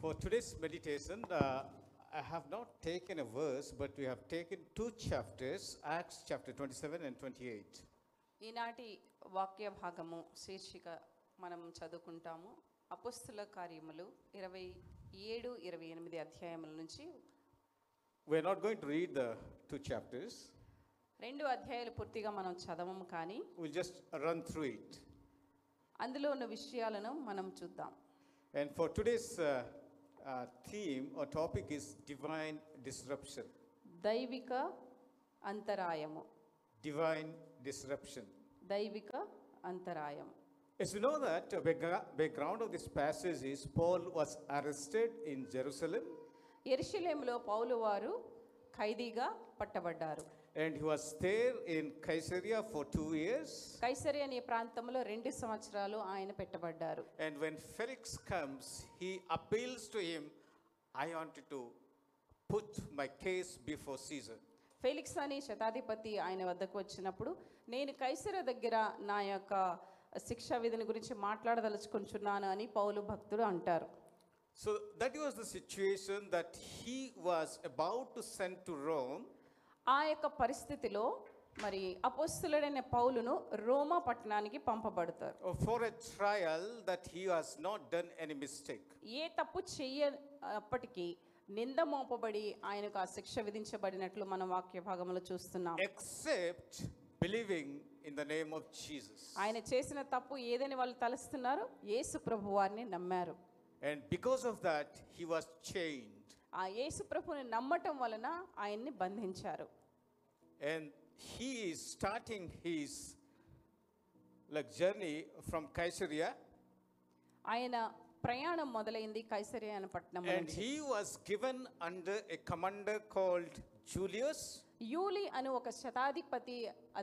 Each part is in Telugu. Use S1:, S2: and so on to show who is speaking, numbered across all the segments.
S1: For today's meditation, uh, I have not taken a verse, but we have taken two chapters Acts chapter 27 and 28.
S2: ఈనాటి వాక్య భాగము శీర్షిక మనం చదువుకుంటాము అపుస్తుల కార్యములు ఇరవై ఏడు ఇరవై ఎనిమిది అధ్యాయముల నుంచి
S1: We're not going to read the two chapters,
S2: రెండు అధ్యాయాలు పూర్తిగా మనం చదవము కానీ
S1: we'll just run through it.
S2: అందులో ఉన్న విషయాలను మనం చూద్దాం
S1: And for today's uh, uh, theme or topic is divine disruption.
S2: దైవిక అంతరాయము
S1: Divine disruption.
S2: దైవిక అంతరాయం
S1: As you know that uh, background of this passage is Paul was arrested in Jerusalem
S2: ఎరుషలేములో పౌలు వారు ఖైదీగా పట్టబడ్డారు
S1: and he was there in Caesarea for two years.
S2: కైసరి అనే ప్రాంతంలో రెండు సంవత్సరాలు ఆయన పెట్టబడ్డారు
S1: And when Felix comes, he appeals to him, I wanted to put my case before Caesar.
S2: Felix అని శతాధిపతి ఆయన వద్దకు వచ్చినప్పుడు నేను కైసర దగ్గర నా యొక్క శిక్షా విధిని గురించి మాట్లాడదలుచుకుంటున్నాను అని పౌలు భక్తుడు అంటారు
S1: So that was the situation that he was about to send to Rome.
S2: ఆ యొక్క పరిస్థితిలో మరి అపోస్తులుడైన పౌలును రోమా పట్టణానికి పంపబడతారు
S1: For a trial that he has not done any mistake.
S2: ఏ తప్పు చెయ్యప్పటికీ నింద మోపబడి ఆయనకు ఆ శిక్ష విధించబడినట్లు మనం వాక్య భాగంలో చూస్తున్నాం
S1: Except believing in the name of Jesus.
S2: ఆయన చేసిన తప్పు ఏదని వాళ్ళు తలుస్తున్నారు యేసు ప్రభు వారిని నమ్మారు
S1: And because of that, he was chained.
S2: ఆ యేసు ప్రభుని నమ్మటం వలన ఆయన్ని బంధించారు
S1: And he is starting his like journey from Caesarea.
S2: ఆయన ప్రయాణం మొదలైంది కైసరియా పట్టణం
S1: And
S2: నుంచి
S1: he was given under a commander called Julius.
S2: యూలి అను ఒక శతాధిపతి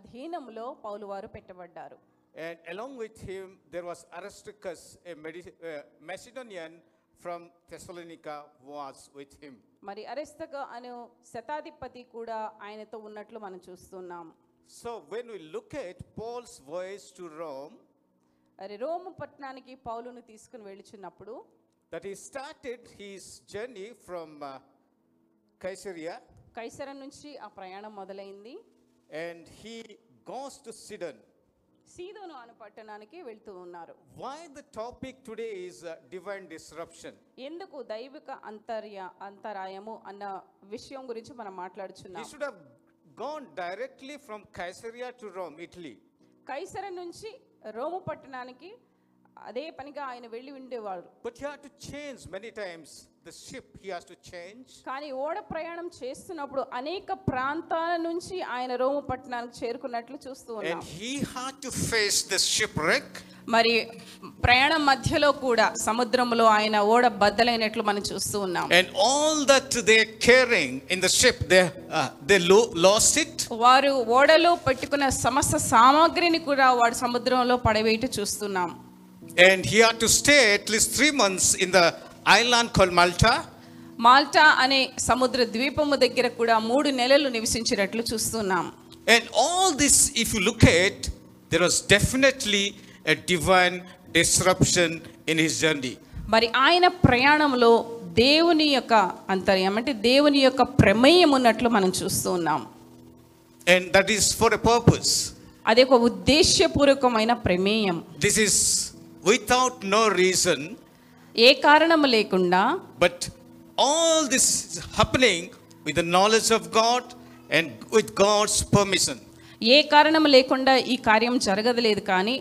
S2: అధీనంలో పౌలు వారు పెట్టబడ్డారు
S1: And along with him, there was Aristarchus, a Medi- uh, Macedonian from Thessalonica, was with him.
S2: మరి అరెస్తక అను శతాధిపతి కూడా ఆయనతో ఉన్నట్లు మనం చూస్తున్నాం
S1: So when we look at Paul's voyage to Rome,
S2: మరి రోము పట్టణానికి పౌలును తీసుకుని వెళ్ళుచున్నప్పుడు
S1: that he started his journey from uh, Caesarea
S2: కైసర నుంచి ఆ ప్రయాణం మొదలైంది
S1: and he goes to Sidon.
S2: సీదోను అను పట్టణానికి వెళ్తూ ఉన్నారు.
S1: Why the topic today is divine disruption
S2: ఎందుకు దైవిక అంతర్య అంతరాయము అన్న విషయం గురించి మనం మాట్లాడుచున్నాం.
S1: Should have gone directly from Caesarea to Rome Italy
S2: కైసర నుంచి రోము పట్టణానికి అదే పనిగా ఆయన వెళ్ళి ఉండేవాడు
S1: but you have to change many times The ship he has to change.
S2: కానీ ఓడ ప్రయాణం చేస్తున్నప్పుడు అనేక ప్రాంతాల నుంచి ఆయన రోము పట్టణానికి చేరుకున్నట్లు చూస్తూ ఉన్నాం
S1: And he had to face the shipwreck.
S2: మరి ప్రయాణం మధ్యలో కూడా సముద్రంలో ఆయన ఓడ బద్దలైనట్లు మనం చూస్తూ ఉన్నాం
S1: And all that they're carrying in the ship, they, uh, they lo- lost it.
S2: వారు ఓడలో పెట్టుకున్న సమస్త సామాగ్రిని కూడా వాడు సముద్రంలో పడవేయట చూస్తున్నాం
S1: And he had to stay at least three months in the island called Malta.
S2: Malta అనే సముద్ర ద్వీపము దగ్గర కూడా మూడు నెలలు నివసించినట్లు చూస్తున్నాం
S1: And all this, if you look at, there was definitely a divine disruption in his journey.
S2: మరి ఆయన ప్రయాణంలో దేవుని యొక్క అంతర్యం అంటే దేవుని యొక్క ప్రమేయం ఉన్నట్లు మనం చూస్తూ ఉన్నాం
S1: And that is for a purpose.
S2: అది ఒక ఉద్దేశ్యపూర్వకమైన ప్రమేయం
S1: This is without no reason,
S2: ఏ కారణం లేకుండా
S1: but all this is happening with the knowledge of God and with God's permission.
S2: ఏ కారణం లేకుండా ఈ కార్యం జరగదలేదు కానీ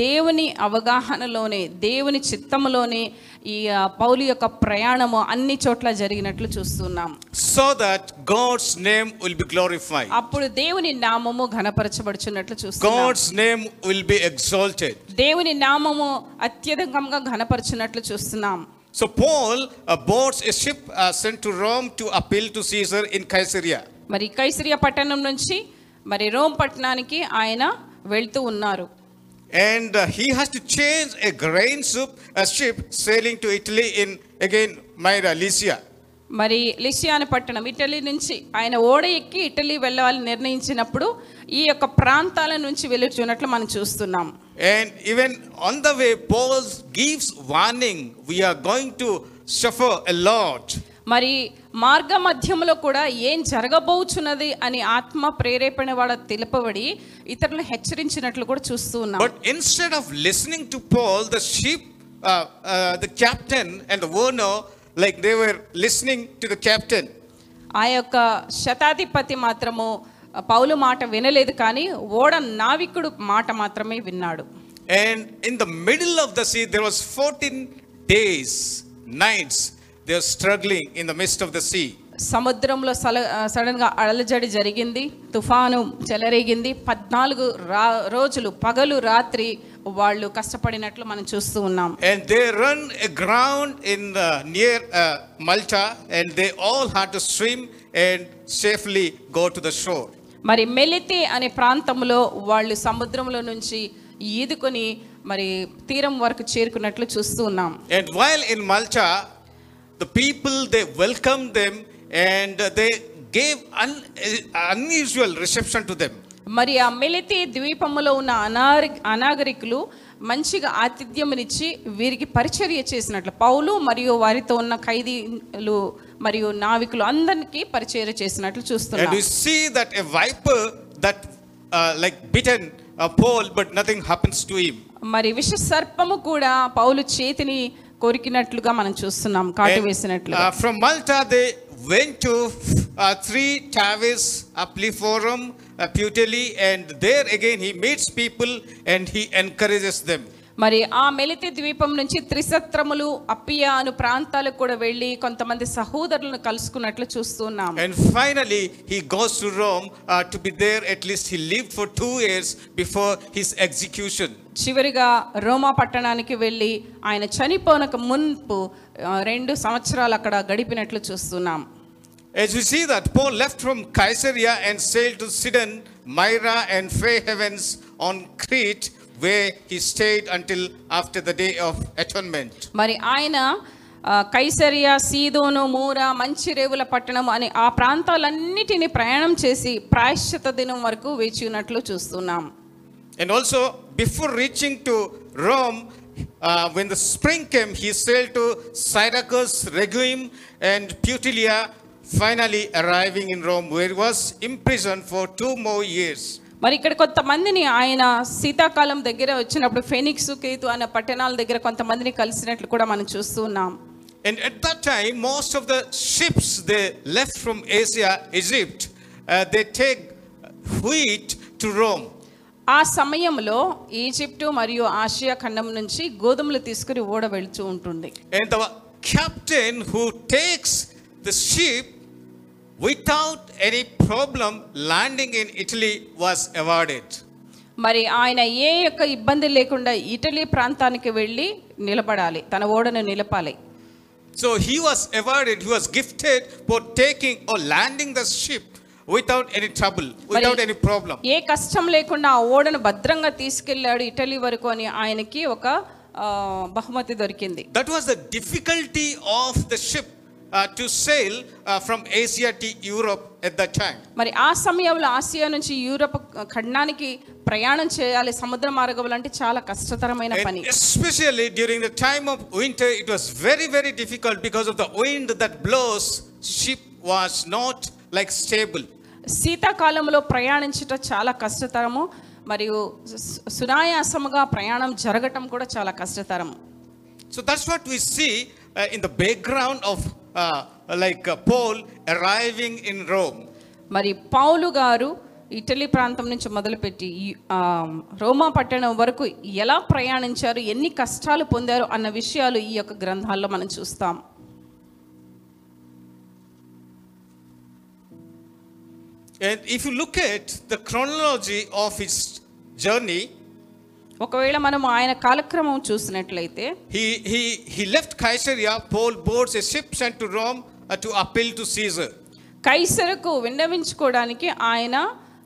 S2: దేవుని అవగాహనలోనే దేవుని చిత్తములోనే ఈ పౌలు యొక్క ప్రయాణము అన్ని చోట్ల జరిగినట్లు చూస్తున్నాం
S1: So that God's name will be glorified.
S2: అప్పుడు దేవుని నామము ఘనపరచబడుచున్నట్లు చూస్తున్నాం
S1: God's name will be exalted.
S2: దేవుని నామము అత్యధికంగా ఘనపరచున్నట్లు చూస్తున్నాం
S1: So Paul uh, boards a ship uh, sent to Rome to appeal to Caesar in Caesarea.
S2: మరి కైసరియా పట్టణం నుంచి మరి రోమ్ పట్టణానికి ఆయన వెళ్తూ ఉన్నారు
S1: and he has to change a grain soup a ship sailing to Italy in again Myra Lycia
S2: మరి లిసియా అనే పట్టణం ఇటలీ నుంచి ఆయన ఓడ ఎక్కి ఇటలీ వెళ్ళాలని నిర్ణయించినప్పుడు ఈ యొక్క ప్రాంతాల నుంచి వెళ్ళుచున్నట్లు మనం చూస్తున్నాం.
S1: And even on the way Paul's gives warning we are going to suffer a lot
S2: మరి మార్గ మధ్యంలో కూడా ఏం జరగబోచున్నది అని ఆత్మ ప్రేరేపణ వాడ తెలుపబడి ఇతరులను హెచ్చరించినట్లు కూడా చూస్తూ ఉన్నాం.
S1: Instead of listening to Paul the ship the captain and owner like they were listening to the captain
S2: ఆ యొక్క శతాధిపతి మాత్రము పౌలు మాట వినలేదు కానీ ఓడ నావికుడు మాట మాత్రమే విన్నాడు.
S1: And in the middle of the sea there was fourteen days nights they are struggling in the mist of the sea
S2: సముద్రంలో సల సడన్గా అడలజడి జరిగింది తుఫాను చెలరేగింది. పద్నాలుగు రా రోజులు పగలు రాత్రి వాళ్ళు కష్టపడినట్లు మనం చూస్తూ ఉన్నాం.
S1: And they run ground in the near Malta and they all had swim and safely go to the shore
S2: మరి మెలితి అనే ప్రాంతంలో వాళ్ళు సముద్రంలో నుంచి ఈదుకొని మరి తీరం వరకు చేరుకున్నట్లు చూస్తూ ఉన్నాం.
S1: And while in Malta the people they welcomed them and they gave un- unusual reception to them.
S2: మరి ఆ మెలితి ద్వీపములో ఉన్న అనారి అనాగరికులు మంచిగా ఆతిథ్యమునిచ్చి వీరికి పరిచర్య చేసినట్లు పౌలు మరియు వారితో ఉన్న ఖైదీలు మరియు నావికులు అందరికీ పరిచర్య చేసినట్లు
S1: And
S2: చూస్తున్నాం
S1: that a viper that uh, like bitten a Paul, but nothing happens to him.
S2: మరి విష సర్పము కూడా పౌలు చేతిని కొరికినట్లుగా మనం చూస్తున్నాం కాటు వేసినట్లు
S1: from Malta they went to Three Taverns Appii Forum Puteoli and there again he meets people and he encourages them
S2: మరి ఆ మెలితి ద్వీపం నుంచి త్రిసత్రములు అప్పియా అను ప్రాంతాలకు కూడా వెళ్ళి కొంతమంది సహోదరులను కలుసుకున్నట్లు చూస్తున్నాం
S1: and finally he goes to Rome to be there at least he for 2 years before his execution
S2: చివరిగా రోమా పట్టణానికి వెళ్ళి ఆయన చనిపోనక మున్పు రెండు సంవత్సరాలు అక్కడ గడిపినట్లు చూస్తున్నాం.
S1: As you see that paul left from caesarea and sailed to sidon myra and fair heavens on crete way he stayed until after the day of atonement
S2: మరి ఆయన కైసరియ సీదోను మూర మంచి రేవుల పట్టణం అని ఆ ప్రాంతాలన్నిటిని ప్రయాణం చేసి ప్రాయశ్చిత దినం వరకు వేచి ఉన్నట్లు చూస్తున్నాం.
S1: And also before reaching to Rome when the spring came he sail to Syracuse Rhegium and Puteoli finally arriving in Rome where was imprison for two more years
S2: మరి ఇక్కడ కొంతమందిని ఆయన శీతాకాలం దగ్గర వచ్చినప్పుడు ఫెనిక్స్ కేతు అనే పట్టణాల దగ్గర కొంతమందిని కలిసినట్లు కూడా మనం చూస్తూ ఉన్నాం
S1: And at that time, most of the ships they left from Asia, Egypt, uh, they take wheat to Rome.
S2: ఆ సమయంలో ఈజిప్టు మరియు ఆసియా ఖండం నుంచి గోధుమలు తీసుకుని ఓడ వెళ్తూ ఉంటుంది
S1: And the captain who takes the ship without any problem landing in Italy was awarded
S2: మరి ఆయన ఏ యొక్క ఇబ్బంది లేకుండా ఇటలీ ప్రాంతానికి వెళ్ళి నిలబడాలి తన ఓడను నిలపాలి.
S1: So he was awarded he was gifted for taking or landing the ship without any trouble without any problem
S2: ఏ కష్టం లేకుండా ఆ ఓడను భద్రంగా తీసుకెళ్ళాడు ఇటలీ వరకు అని ఆయనకి ఒక బహుమతి దొరికింది.
S1: That was the difficulty of the ship uh, to sail uh, from Asia to Europe at that time.
S2: మరి ఆ సమయంలో ఆసియా నుంచి యూరప్ ఖండానికి ప్రయాణం చేయాలి సముద్ర మార్గములు అంటే చాలా కష్టతరమైన పని
S1: especially during the time of winter, it was very, very difficult because of the wind that blows. Ship was not like stable.
S2: శీతాకాలంలో ప్రయాణించటం చాలా కష్టతరము మరియు సు- సునాయాసముగా ప్రయాణం జరగటం కూడా చాలా కష్టతరం
S1: So that's what we see uh, in the background uh, Paul arriving in Rome.
S2: మరి పౌలు గారు ఇటలీ ప్రాంతం నుంచి మొదలుపెట్టి రోమా పట్టణం వరకు ఎలా ప్రయాణించారు ఎన్ని కష్టాలు పొందారు అన్న విషయాలు ఈ యొక్క గ్రంథాల్లో మనం చూస్తాం
S1: And if you look at the chronology of his journey,
S2: ఒకవేళ మనం ఆయన కాలక్రమం చూసినట్లయితే
S1: he he he left Caesarea Paul boards a ship sent to Rome to appeal to Caesar
S2: కైసరకు విన్నవించుకోవడానికి ఆయన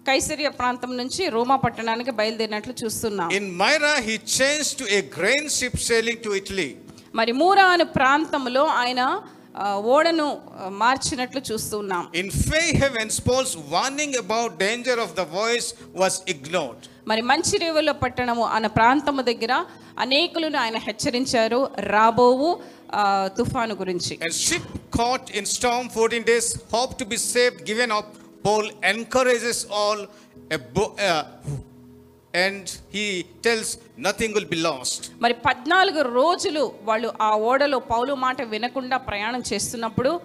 S2: కైసరియా ప్రాంతం నుంచి రోమా పట్టణానికి బయలుదేరినట్లు చూస్తున్నాం.
S1: In Myra he change to a grain ship sailing to Italy
S2: మరి మూరా అనే ప్రాంతంలో ఆయన ఓడను మార్చినట్లు చూస్తున్నాం.
S1: In Fair Havens Paul's warning about danger of the voice was ignored
S2: మరి మంచి మంచిరేవుల పట్టణము అన్న ప్రాంతము దగ్గర అనేకులను ఆయన హెచ్చరించారు. రాబోవు తుఫాను గురించి.
S1: Caught in storm 14 days hope to be save given up Paul encourages all and he tells nothing will be lost
S2: మరి పద్నాలుగు రోజులు వాళ్ళు ఆ ఓడలో పౌలు మాట వినకుండా ప్రయాణం చేస్తున్నప్పుడు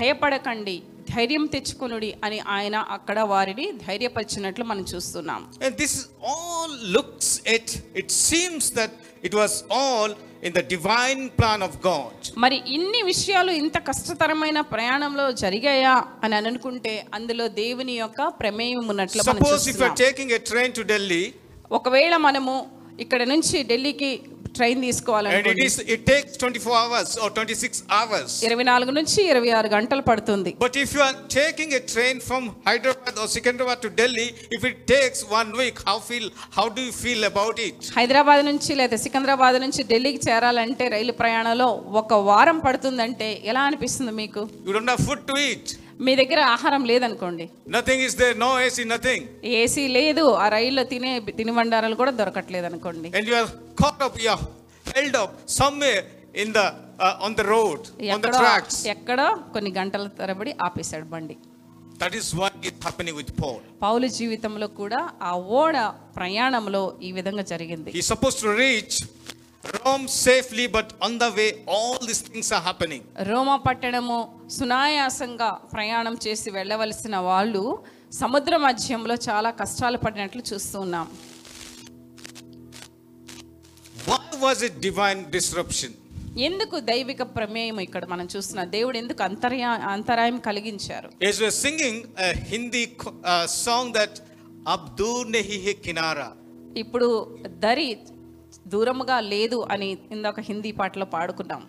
S2: భయపడకండి. ధైర్యం తెచ్చుకొనుడి అని ఆయన అక్కడ వారిని ధైర్యపరిచినట్లు మనం చూస్తున్నాం
S1: And this is all looks at, it seems that it was all in the divine plan of God.
S2: మరి ఇన్ని విషయాలు ఇంత కష్టతరమైన ప్రయాణంలో జరిగాయా అని అని అనుకుంటే అందులో దేవుని యొక్క ప్రమేయం ఉన్నట్లు మనం
S1: Suppose if you
S2: చూస్తున్నాం
S1: are taking a train to Delhi
S2: ఒకవేళ మనము ఇక్కడ నుంచి ఢిల్లీకి ట్రైన్
S1: తీసుకోవాలండి it is it takes 24 hours or 26 hours
S2: 24 నుంచి 26 గంటలు పడుతుంది.
S1: But if you are taking a train from Hyderabad or Secunderabad to Delhi if it takes one week how feel how do you feel about it
S2: Hyderabad నుంచి లేదా సికింద్రాబాద్ నుంచి ఢిల్లీకి చేరాలంటే రైలు ప్రయాణంలో ఒక వారం పడుతుందంటే ఎలా అనిపిస్తుంది మీకు?
S1: You don't have food to eat
S2: మీ దగ్గర ఆహారం లేదనుకోండి.
S1: Nothing is there no AC nothing
S2: AC లేదు ఆ రైల్లో తినే తినుబండారాలు కూడా దొరకట్లేదు అనుకోండి
S1: and you are caught up you held up somewhere in the on the road on the tracks
S2: ఎక్కడ కొన్ని గంటల తరబడి ఆపేసాడు బండి.
S1: That is what is happening with Paul
S2: పౌలు జీవితంలో కూడా ఆ ఓడ ప్రయాణంలో ఈ విధంగా జరిగింది.
S1: He suppose to reach Rome safely but on the way all this things are happening
S2: రోమ పట్టణము సునాయాసంగా ప్రయాణం చేసి వెళ్ళవలసిన వాళ్ళు సముద్ర మధ్యంలో చాలా కష్టాలు పడినట్లు చూస్తున్నాం
S1: what was it divine disruption
S2: ఎందుకు దైవిక ప్రమేయం ఇక్కడ మనం చూస్తున్నాం దేవుడు ఎందుకు అంతరా అంతరాయం కలిగించారు?
S1: Is was singing Hindi song that అబ్దూర్ నహి కినారా
S2: ఇప్పుడు దరి దూరముగా లేదు అని ఇందాక హిందీ పాటలో పాడుకున్నాం.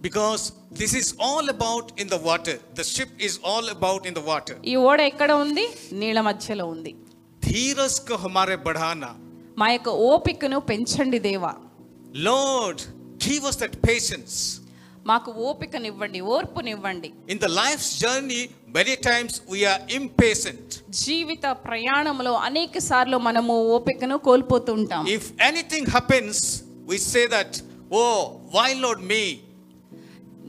S1: Because this is all about in the water the ship is all about in the water
S2: ఈ ఓడ ఎక్కడ ఉంది? నీళ్ళ మధ్యలో ఉంది.
S1: ధీరస్కు హమారే బడానా
S2: మా యొక్క ఓపికను పెంచండి దేవా.
S1: Lord give us that patience
S2: మాకు ఓపికనివ్వండి ఓర్పునివ్వండి
S1: the life's journey, many times we are impatient.
S2: జీవిత ప్రయాణంలో అనేక సార్లు మనము ఓపికను కోల్పోతూ ఉంటాం
S1: If anything happens, we say that, Oh, why Lord me?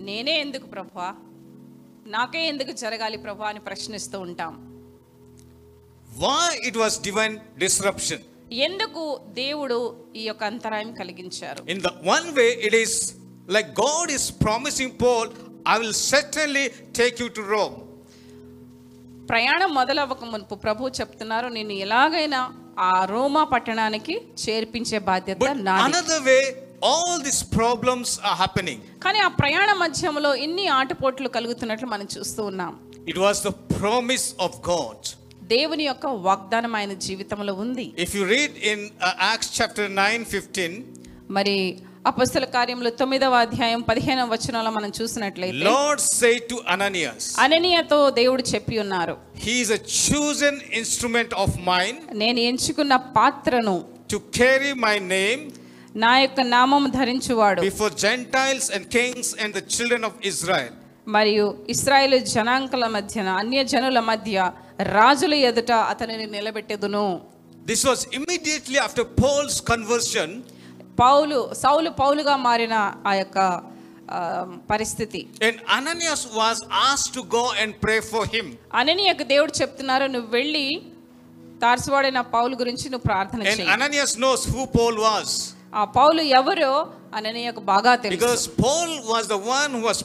S2: నేనే ఎందుకు ప్రభా నాకే ఎందుకు జరగాలి ప్రభా అని ప్రశ్నిస్తూ ఉంటాం
S1: Why it was divine disruption?
S2: ఎందుకు దేవుడు ఈ యొక్క అంతరాయం కలిగించారు
S1: In the one way, it is like God is promising Paul I will certainly take you to Rome
S2: ప్రయాణం మొదలవ్వక మునుపు ప్రభు చెప్తున్నారు నేను ఎలాగైనా ఆ రోమా పట్టణానికి చేర్పించే బాధ్యత
S1: నా way all this problems are
S2: కానీ ఆ ప్రయాణ మధ్యంలో ఇన్ని ఆటపోట్లు కలుగుతున్నట్లు మనం చూస్తూ ఉన్నాం.
S1: It was the promise of God
S2: దేవుని యొక్క వాగ్దానం ఆయన జీవితంలో ఉంది.
S1: If you read in Acts chapter 9 15
S2: మరి అపస్సుల కార్యంలో తొమ్మిదవ అధ్యాయం పదిహేనవ వచనంలో మనం చూసినట్లయితే
S1: లార్డ్ సే టు అననియస్
S2: అననియతో దేవుడు చెప్పి ఉన్నారు
S1: he is a instrument of mind
S2: నేను ఎంచుకున్న పాత్రను
S1: టు కేరీ మై నేమ్
S2: నా యొక్క నామము ధరించువాడు
S1: before Gentiles and kings and the children of Israel
S2: మరియు ఇజ్రాయెల్ జనాంకల మధ్యన అన్య జనుల మధ్య రాజుల ఎదుట అతనిని నిలబెట్టేదును.
S1: This was immediately after Paul's conversion
S2: పౌలు సౌలు పౌలుగా మారిన ఆ యొక్క పరిస్థితి.
S1: And Ananias was go and pray for him
S2: అననియకు దేవుడు చెప్తున్నారు నువ్వు వెళ్ళి తార్సువాడైన పౌలు గురించి నువ్వు ప్రార్థన చేయి
S1: Ananias knows who Paul was
S2: ఆ పౌలు ఎవరో అననియకు బాగా తెలుసు.
S1: Paul was the one who was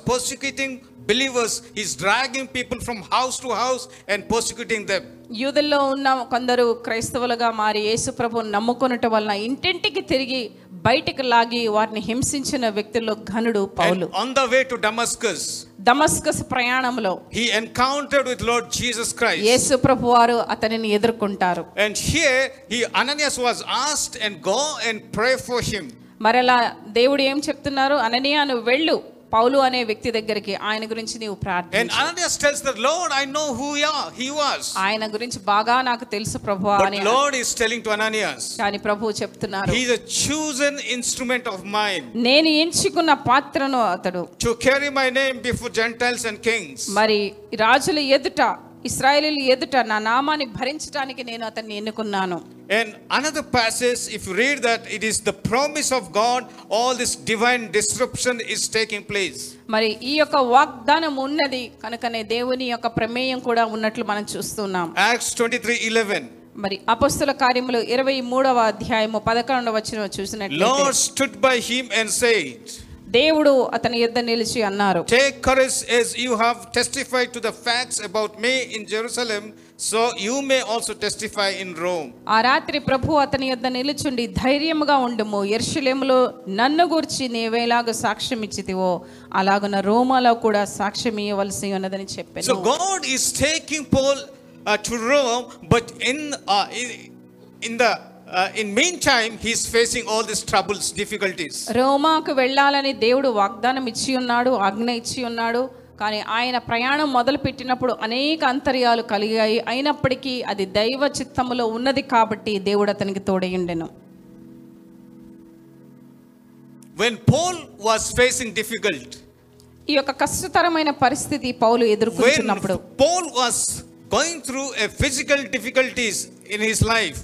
S1: believers. He's dragging people from house to house and persecuting them.
S2: యూదుల్లో ఉన్న కొందరు క్రైస్తవులుగా మారి యేసు ప్రభువుని నమ్ముకొనటం వలన ఇంటింటికి తిరిగి బయటికి లాగి వారిని హింసించిన వ్యక్తుల్లో ఘనుడు పౌలు
S1: on the way to Damascus,
S2: Damascus ప్రయాణంలో
S1: he encountered with Lord Jesus Christ.
S2: యేసు ప్రభు వారు అతనిని ఎదుర్కొంటారు
S1: And here, he Ananias was asked and go and pray for him.
S2: మరలా దేవుడు ఏం చెప్తున్నారు అననీయ నువ్వు వెళ్ళు పౌలు అనే వ్యక్తి దగ్గరికి ఆయన గురించి నీవు ఆయన గురించి బాగా నాకు తెలుసు ప్రభు కానీ ప్రభు చెప్తున్నారు. నేను ఎంచుకున్న పాత్రను అతడు.
S1: My name before Gentiles and kings
S2: మరి రాజుల ఎదుట ఇస్రాయేలీల ఎదుట నా నామాన్ని భరించడానికి నేను అతన్ని ఎన్నుకున్నాను
S1: And another passage, if you read that, it is the promise of God, all this divine disruption is taking place.
S2: మరి ఈ యొక్క వాగ్దానం ఉన్నది కనుకనే దేవుని యొక్క ప్రమేయం కూడా ఉన్నట్లు మనం చూస్తున్నాం
S1: Acts 23 11.
S2: మరి అపస్తుల కార్యములు ఇరవై మూడవ అధ్యాయము పదకొండవ వచ్చిన చూసినట్లయితే
S1: Lord stood by him and said,
S2: దేవుడు అతని యుద్ధ నిలిచి అన్నారు.
S1: Take courage as you have testified to the facts about me in Jerusalem so you may also testify in Rome
S2: ఆ రాత్రి ప్రభు అతని యుద్ధ నిలుచుండి ధైర్యముగా ఉండుము. యెర్షలేములో నన్ను గురించి నీవేలాగా సాక్ష్యం ఇచ్చితివో అలాగన రోమాలో కూడా సాక్ష్యం ఇవ్వవలసి ఉన్నదని
S1: చెప్పారు
S2: so
S1: God taking Paul to Rome but in in the uh, in meantime he is facing all these troubles, difficulties.
S2: రోమాకు వెళ్ళాలని దేవుడు వాగ్దానం ఇచ్చి ఉన్నాడు ఆజ్ఞ ఇచ్చి ఉన్నాడు కానీ ఆయన ప్రయాణం మొదలు పెట్టినప్పుడు అనేక అంతర్యాలు కలిగాయి అయినప్పటికీ అది దైవ చిత్తములో ఉన్నది కాబట్టి దేవుడు అతనికి తోడయుండెను
S1: When Paul was facing difficult,
S2: ఈ యొక్క కష్టతరమైన పరిస్థితి పౌలు ఎదుర్కొంటున్నప్పుడు
S1: Paul was going through a physical difficulties in his life,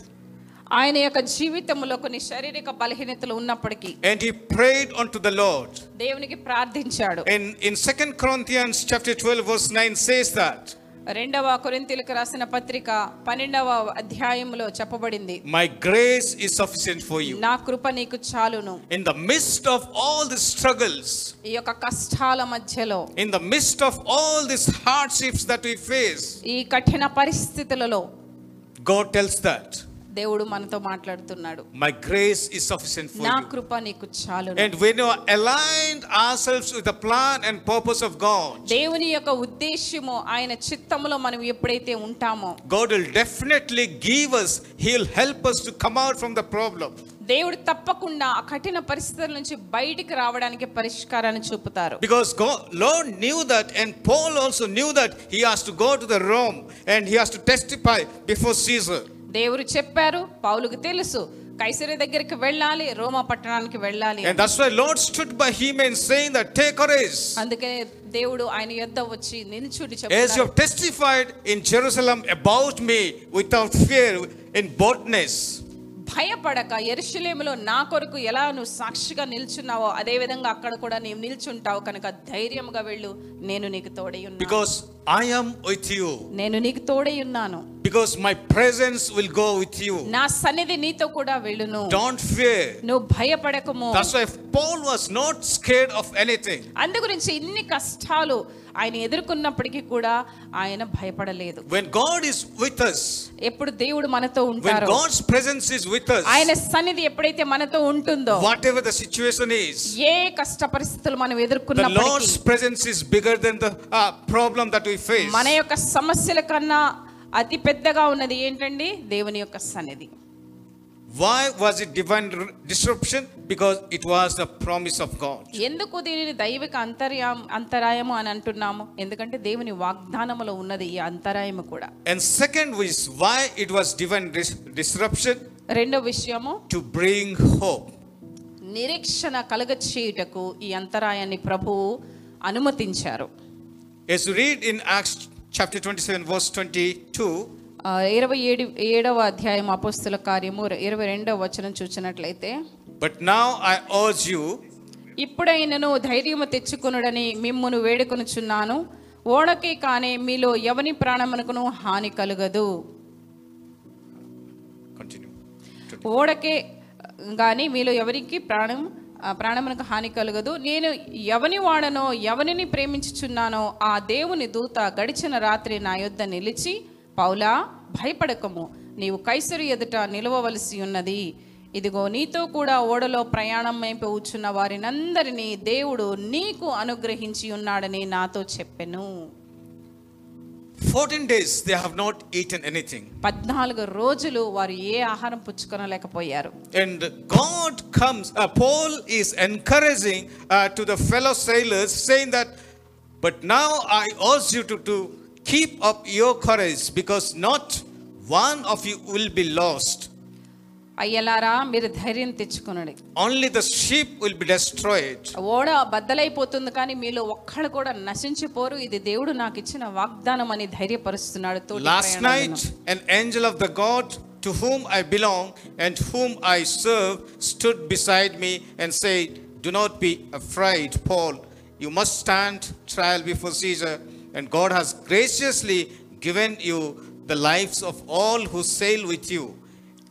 S2: ఆయన యొక్క జీవితంలో కొన్ని శారీరక బలహీనతలు ఉన్నప్పటికీ
S1: and he prayed on to the Lord
S2: దేవునికి ప్రార్థించాడు.
S1: In in second Corinthians chapter 12 verse 9 says that
S2: రెండవ కొరింథీలకు రాసిన పత్రిక పన్నెండవ అధ్యాయంలో చెప్పబడింది
S1: my grace is sufficient for you
S2: నా కృప నీకు చాలును.
S1: In the mist of all the struggles
S2: ఈ యొక్క కష్టాల మధ్యలో
S1: in the mist of all this hardships that we face
S2: ఈ కఠిన పరిస్థితులలో
S1: గాడ్ టెల్స్ దట్
S2: దేవుడు మనతో మాట్లాడుతున్నాడు.
S1: My grace is sufficient for you నా
S2: కృప నీకు చాలు
S1: and when you aligned ourselves with the plan and purpose of God
S2: దేవుని యొక్క ఉద్దేశ్యము ఆయన చిత్తములో మనం ఎప్పుడైతే ఉంటామో
S1: God will definitely give us he will help us to come out from the problem
S2: దేవుడు తప్పకుండా ఆ కఠిన పరిస్థితుల నుంచి బయటికి రావడానికి పరిష్కారాన్ని చూపుతారు.
S1: Because go low knew that and Paul also knew that he has to go to the Rome and he has to testify before Caesar
S2: దేవుడు చెప్పారు పౌలుకు తెలుసు కైసరి దగ్గరికి వెళ్ళాలి రోమా పట్టణానికి వెళ్ళాలి
S1: And that's why Lord stood by him and saying that, take courage.
S2: అందుకే దేవుడు ఆయన యొద్ద వచ్చి నిల్చుడి
S1: As you
S2: చెప్తారు
S1: have testified in Jerusalem about me without fear, in boldness.
S2: భయపడక ఎరుషలేములో నా కొరకు ఎలా నువ్వు సాక్షిగా నిల్చున్నావో అదే విధంగా అక్కడ కూడా నీవు నిల్చుంటావు కనుక ధైర్యముగా వెళ్ళు నేను నీకు తోడై ఉన్నాను
S1: Because I am with you.
S2: నేను నీకు తోడై ఉన్నాను
S1: because my presence will go with you
S2: నా సన్నిధి నీతో కూడా వెళ్ళును.
S1: డోంట్ ఫియర్
S2: నో భయపడకము.
S1: That's why Paul was not scared of anything
S2: అందు గురించి ఇన్ని కష్టాలు ఆయన ఎదుర్కొన్నప్పటికీ కూడా ఆయన భయపడలేదు.
S1: వెన్ గాడ్ విత్ us
S2: ఎప్పుడు దేవుడు మనతో ఉంటారో
S1: వెన్ గాడ్స్ విత్
S2: ఆయన సన్నిధి ఎప్పుడైతే మనతో ఉంటుందో
S1: whatever the situation is
S2: ఏ కష్ట పరిస్థితులు మనం ఎదుర్కొన్నప్పటికీ
S1: ద లార్డ్స్ ప్రెసెన్స్ దట్
S2: మన యొక్క సమస్యల కన్నా అతి పెద్దగా ఉన్నది ఏంటండి దేవుని యొక్క సన్నిధి
S1: Why was it divine r- disruption? Because it was the promise of God.
S2: ఎందుకు దీనిని దైవిక అంతర్యాం అంతరాయము అని అంటున్నాము ఎందుకంటే దేవుని వాగ్దానములో ఉన్నది ఈ అంతరాయము కూడా
S1: And second is why it was divine dis- disruption
S2: రెండో విషయము
S1: to bring hope.
S2: నిరీక్షణ కలగ చేయుటకు ఈ అంతరాయాన్ని ప్రభువు అనుమతించారు
S1: As you read in Acts chapter 27, verse 22,
S2: ఆ, ఇరవై ఏడు ఏడవ అధ్యాయం అపోస్తుల కార్యము ఇరవై రెండవ వచనం చూసినట్లయితే
S1: but now I urge you,
S2: ఇప్పుడైనను ధైర్యము తెచ్చుకొనుడని మిమ్మును వేడుకొనుచున్నాను. ఓడకే కానే మీలో ఎవని ప్రాణమునకును హాని కలుగదు. ఓడకే కానీ మీలో ఎవరికి ప్రాణం ప్రాణమునకు హాని కలుగదు. నేను ఎవని వాడనో ఎవనిని ప్రేమించుచున్నానో ఆ దేవుని దూత గడిచిన రాత్రి నా యొద్ద నిలిచి పౌలా భయపడకము. నీవు కైసరు ఎదుట నిలవవలసి ఉన్నది. ఇదిగో నీతో కూడా ఓడలో ప్రయాణం అయిపోవచ్చున్న వారినందరినీ దేవుడు నీకు అనుగ్రహించి ఉన్నాడని నాతో చెప్పెను.
S1: 14 days they have not eaten anything.
S2: పద్నాలుగు రోజులు వారు ఏ ఆహారం పుచ్చుకొనలేకపోయారు
S1: And God comes, uh, Paul is encouraging uh, to the fellow sailors, saying that, But now I urge you to, to keep up your courage, because not one of you will be lost.
S2: అయ్యలారా మీరు ధైర్యం తెచ్చుకునండి
S1: Only the sheep will be destroyed.
S2: ఓడ బద్దలైపోతుంది కానీ మీలో ఒక్కళ్ళు కూడా నశించిపోరు ఇది దేవుడు నాకు ఇచ్చిన వాగ్దానం అని ధైర్యపరుస్తున్నాడు తోటి
S1: Last
S2: ప్రయాణాలను.
S1: night, an angel of the God to whom I belong and whom I serve stood beside me and said, Do not be afraid, Paul. You must stand trial before Caesar, and God has graciously given you the lives of all who sail with you.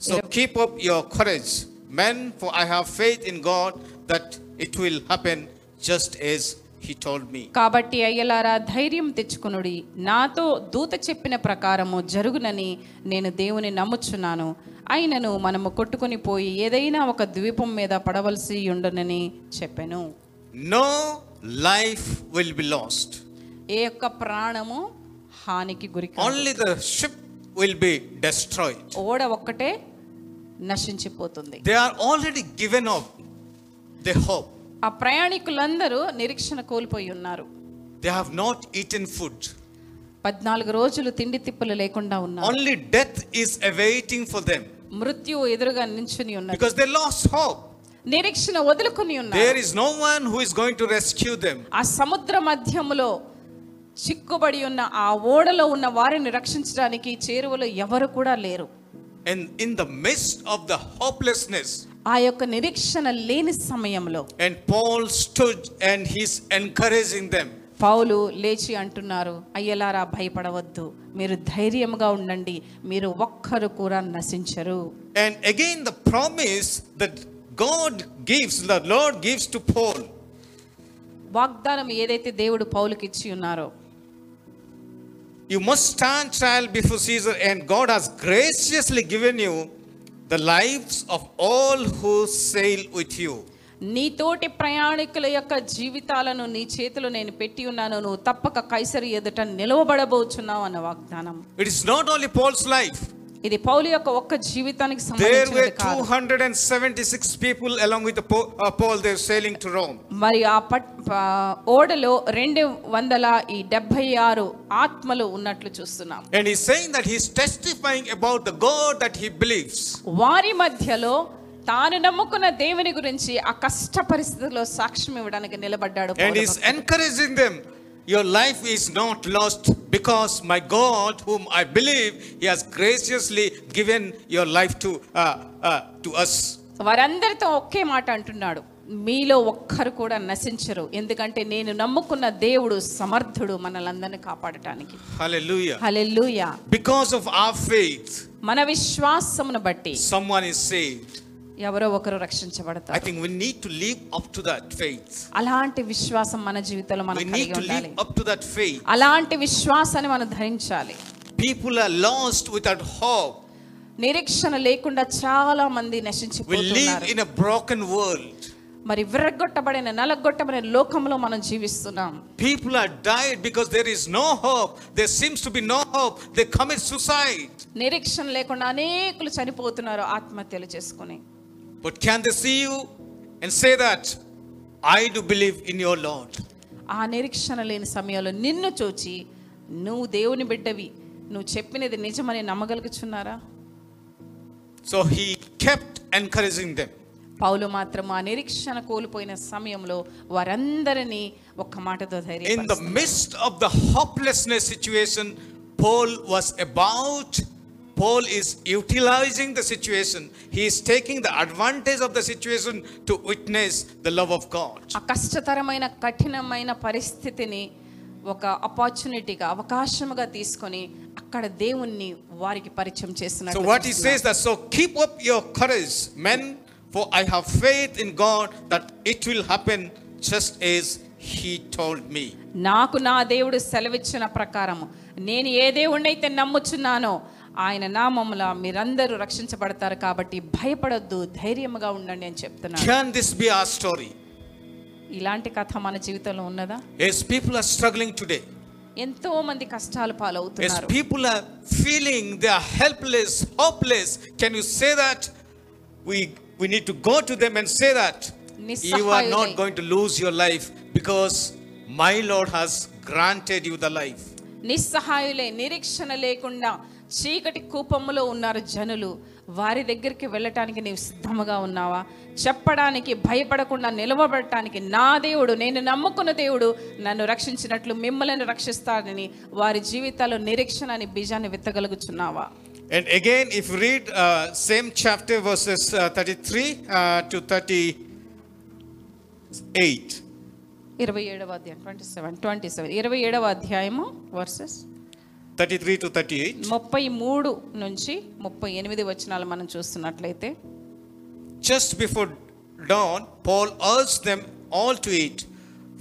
S1: So keep up your courage, men, for I have faith in God that it will happen just as He told me.
S2: కాబట్టి అయ్యలారా ధైర్యం తెచ్చుకునుడి నాతో దూత చెప్పిన ప్రకారము జరుగునని నేను దేవుని నమ్ముచున్నాను అయినను మనము కొట్టుకొని పోయి ఏదైనా ఒక ద్వీపం మీద పడవలసి ఉండునని చెప్పాను
S1: No life will be lost.
S2: ఏ యొక్క ప్రాణము హానికి గురి.
S1: Only the ship will be destroyed.
S2: ఓడ ఒక్కటే నశించిపోతుంది.
S1: They are already given up they hope
S2: ఆ ప్రయాణికులందరూ నిరీక్షణ కోల్పోయి ఉన్నారు.
S1: They have not eaten food
S2: పద్నాలుగు రోజులు తిండి తిప్పలు లేకుండా ఉన్నారు.
S1: Only death is awaiting for them
S2: మృత్యు ఎదురుగా నించుని ఉన్నారు.
S1: బికాజ్ దే లాస్ట్ హోప్
S2: నిరీక్షణ వదులుకొని ఉన్నారు.
S1: There is no one who is going to rescue them
S2: ఆ సముద్ర మధ్యములో చిక్కుబడి ఉన్న ఆ ఓడలో ఉన్న వారిని రక్షించడానికి చేరువలో ఎవరు కూడా లేరు.
S1: And in the midst of the hopelessness,
S2: ఆ యొక్క నిరీక్షణ లేని సమయంలో
S1: and Paul stood and he's encouraging them.
S2: పౌలు లేచి అంటున్నారు అయ్యలారా భయపడవద్దు మీరు ధైర్యంగా ఉండండి మీరు ఒక్కరు కూడా నశించరు
S1: And again, the promise that God gives, the Lord gives to Paul.
S2: వాగ్దానం ఏదైతే దేవుడు పౌలుకి ఇచ్చి ఉన్నారో
S1: you must stand trial before Caesar and God has graciously given you the life of all who sail with you
S2: నీ తోటి ప్రయాణికుల యొక్క జీవితాలను నీ చేతులు నేను పెట్టి ఉన్నాను. నువ్వు తప్పక కైసరి ఎదుట నిలవబడబోచున్నావు అన్న వాగ్దానం.
S1: It is not only Paul's life
S2: ఇది పౌలు యొక్క ఒక్క జీవితానికి
S1: సంబంధించిన
S2: మరి ఆ పట్ ఓడలో రెండు వందల ఈ డెబ్బై ఆరు ఆత్మలు ఉన్నట్లు చూస్తున్నాం.
S1: And he that he is about the God that he believes
S2: వారి మధ్యలో తాను నమ్ముకున్న దేవుని గురించి ఆ కష్ట పరిస్థితుల్లో సాక్ష్యం ఇవ్వడానికి నిలబడ్డాడు
S1: and he
S2: is
S1: encouraging Your life is not lost because my God, whom I believe, He has graciously given your life to, uh, uh, to us.
S2: వారందరితో ఒకే మాట అంటున్నాడు మీలో ఒక్కరు కూడా నశించరు ఎందుకంటే నేను నమ్ముకున్న దేవుడు సమర్థుడు మనలందరిని కాపాడటానికి
S1: Hallelujah.
S2: Hallelujah
S1: Because of our faith,
S2: మన విశ్వాసమును బట్టి
S1: someone is saved.
S2: ఎవరో ఒకరు రక్షించబడతారు.
S1: I think we need to leave up to that faith
S2: అలాంటి విశ్వాసం మన జీవితంలో మనం కలిగి ఉండాలి
S1: we need to leave up to that faith
S2: అలాంటి విశ్వాసాన్ని మనం ధరించాలి.
S1: People are lost without hope
S2: నిరీక్షణ లేకుండా చాలా మంది నశించిపోతున్నారు.
S1: We in a broken world
S2: మరి విరగొట్టబడిన నలగొట్టబడిన లోకంలో మనం జీవిస్తున్నాం.
S1: People are died because there is no hope they seems to be no they commit suicide
S2: నిరీక్షణ లేకుండా అనేకులు చనిపోతున్నారు ఆత్మహత్యలు చేసుకుని.
S1: But can they see you and say that I do believe in your Lord
S2: ఆ నిరీక్షణ లేని సమయంలో నిన్ను చూచి నువ్వు దేవుని బిడ్డవి. నువ్వు చెప్పినది నిజమని నమ్మగలుగుచున్నారా?
S1: So he kept encouraging them
S2: Paul మాత్రం ఆ నిరీక్షణ కోల్పోయిన సమయంలో వారందరినీ ఒక మాటతో ధైర్యం
S1: in the mist of the hopelessness situation Paul was about Paul is utilising the situation he is taking the advantage of the situation to witness the love of God
S2: ఆ కష్టతరమైన కఠినమైన పరిస్థితిని ఒక ఆపర్చునిటీగా అవకాశముగా తీసుకొని అక్కడ దేవుణ్ణి వారికి పరిచయం
S1: చేస్తున్నారు
S2: so
S1: what he says that so keep up your courage men for I have faith in God that it will happen just as he told me
S2: నాకు నా దేవుడు సెలవిచ్చిన ప్రకారము నేను ఏ దేవుణ్ణి అయితే నమ్ముచున్నానో ఆయన నామముల మీరందరూ రక్షించబడతారు కాబట్టి భయపడద్దు ధైర్యంగా ఉండండి అని చెప్తున్నాను ఇలాంటి కథ మన జీవితంలో ఉన్నదా?
S1: ఎస్ పీపుల్ స్ట్రగ్లింగ్ టుడే
S2: ఎంతో మంది కష్టాలు పాలవుతున్నారు.
S1: People feeling they are helpless hopeless can you say we we need not going to your life because my has granted you the life
S2: నిస్సహాయులే నిరీక్షణ లేకుండా చీకటి కూపములో ఉన్నారు జనులు. వారి దగ్గరికి వెళ్ళటానికి నీవు సిద్ధముగా ఉన్నావా? చెప్పడానికి భయపడకుండా నిలవబడటానికి నా దేవుడు నేను నమ్ముకున్న దేవుడు నన్ను రక్షించినట్లు మిమ్మల్ని రక్షిస్తాడని వారి జీవితాల్లో నిరీక్షణ అని బీజాన్ని విత్తగలుగుచున్నావా?
S1: And again, if you read uh, same chapter, verses uh, 33 uh, to 38.
S2: ఇరవై ఏడవ అధ్యాయం ట్వంటీ సెవెన్ ట్వంటీ సెవెన్ ఇరవై ఏడవ అధ్యాయము వర్సెస్
S1: 33 to 38.
S2: ముప్పై మూడు నుంచి ముప్పై ఎనిమిది వచనాలు మనం చూస్తున్నట్లయితే
S1: Just before dawn, Paul urged them all to eat.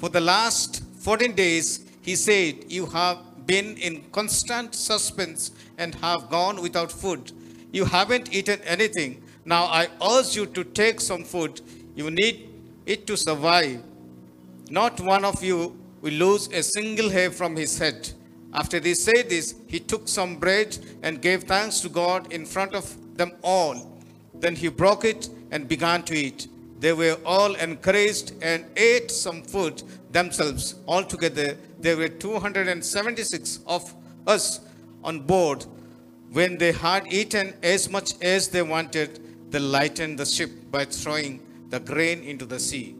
S1: For the last 14 days, he said, You have been in constant suspense and have gone without food. You haven't eaten anything. Now I urge you to take some food. You need it to survive. Not one of you will lose a single hair from his head. After they said this, he took some bread and gave thanks to God in front of them all. Then he broke it and began to eat. They were all encouraged and ate some food themselves. Altogether, there were 276 of us on board. When they had eaten as much as they wanted, they lightened the ship by throwing the grain into the sea.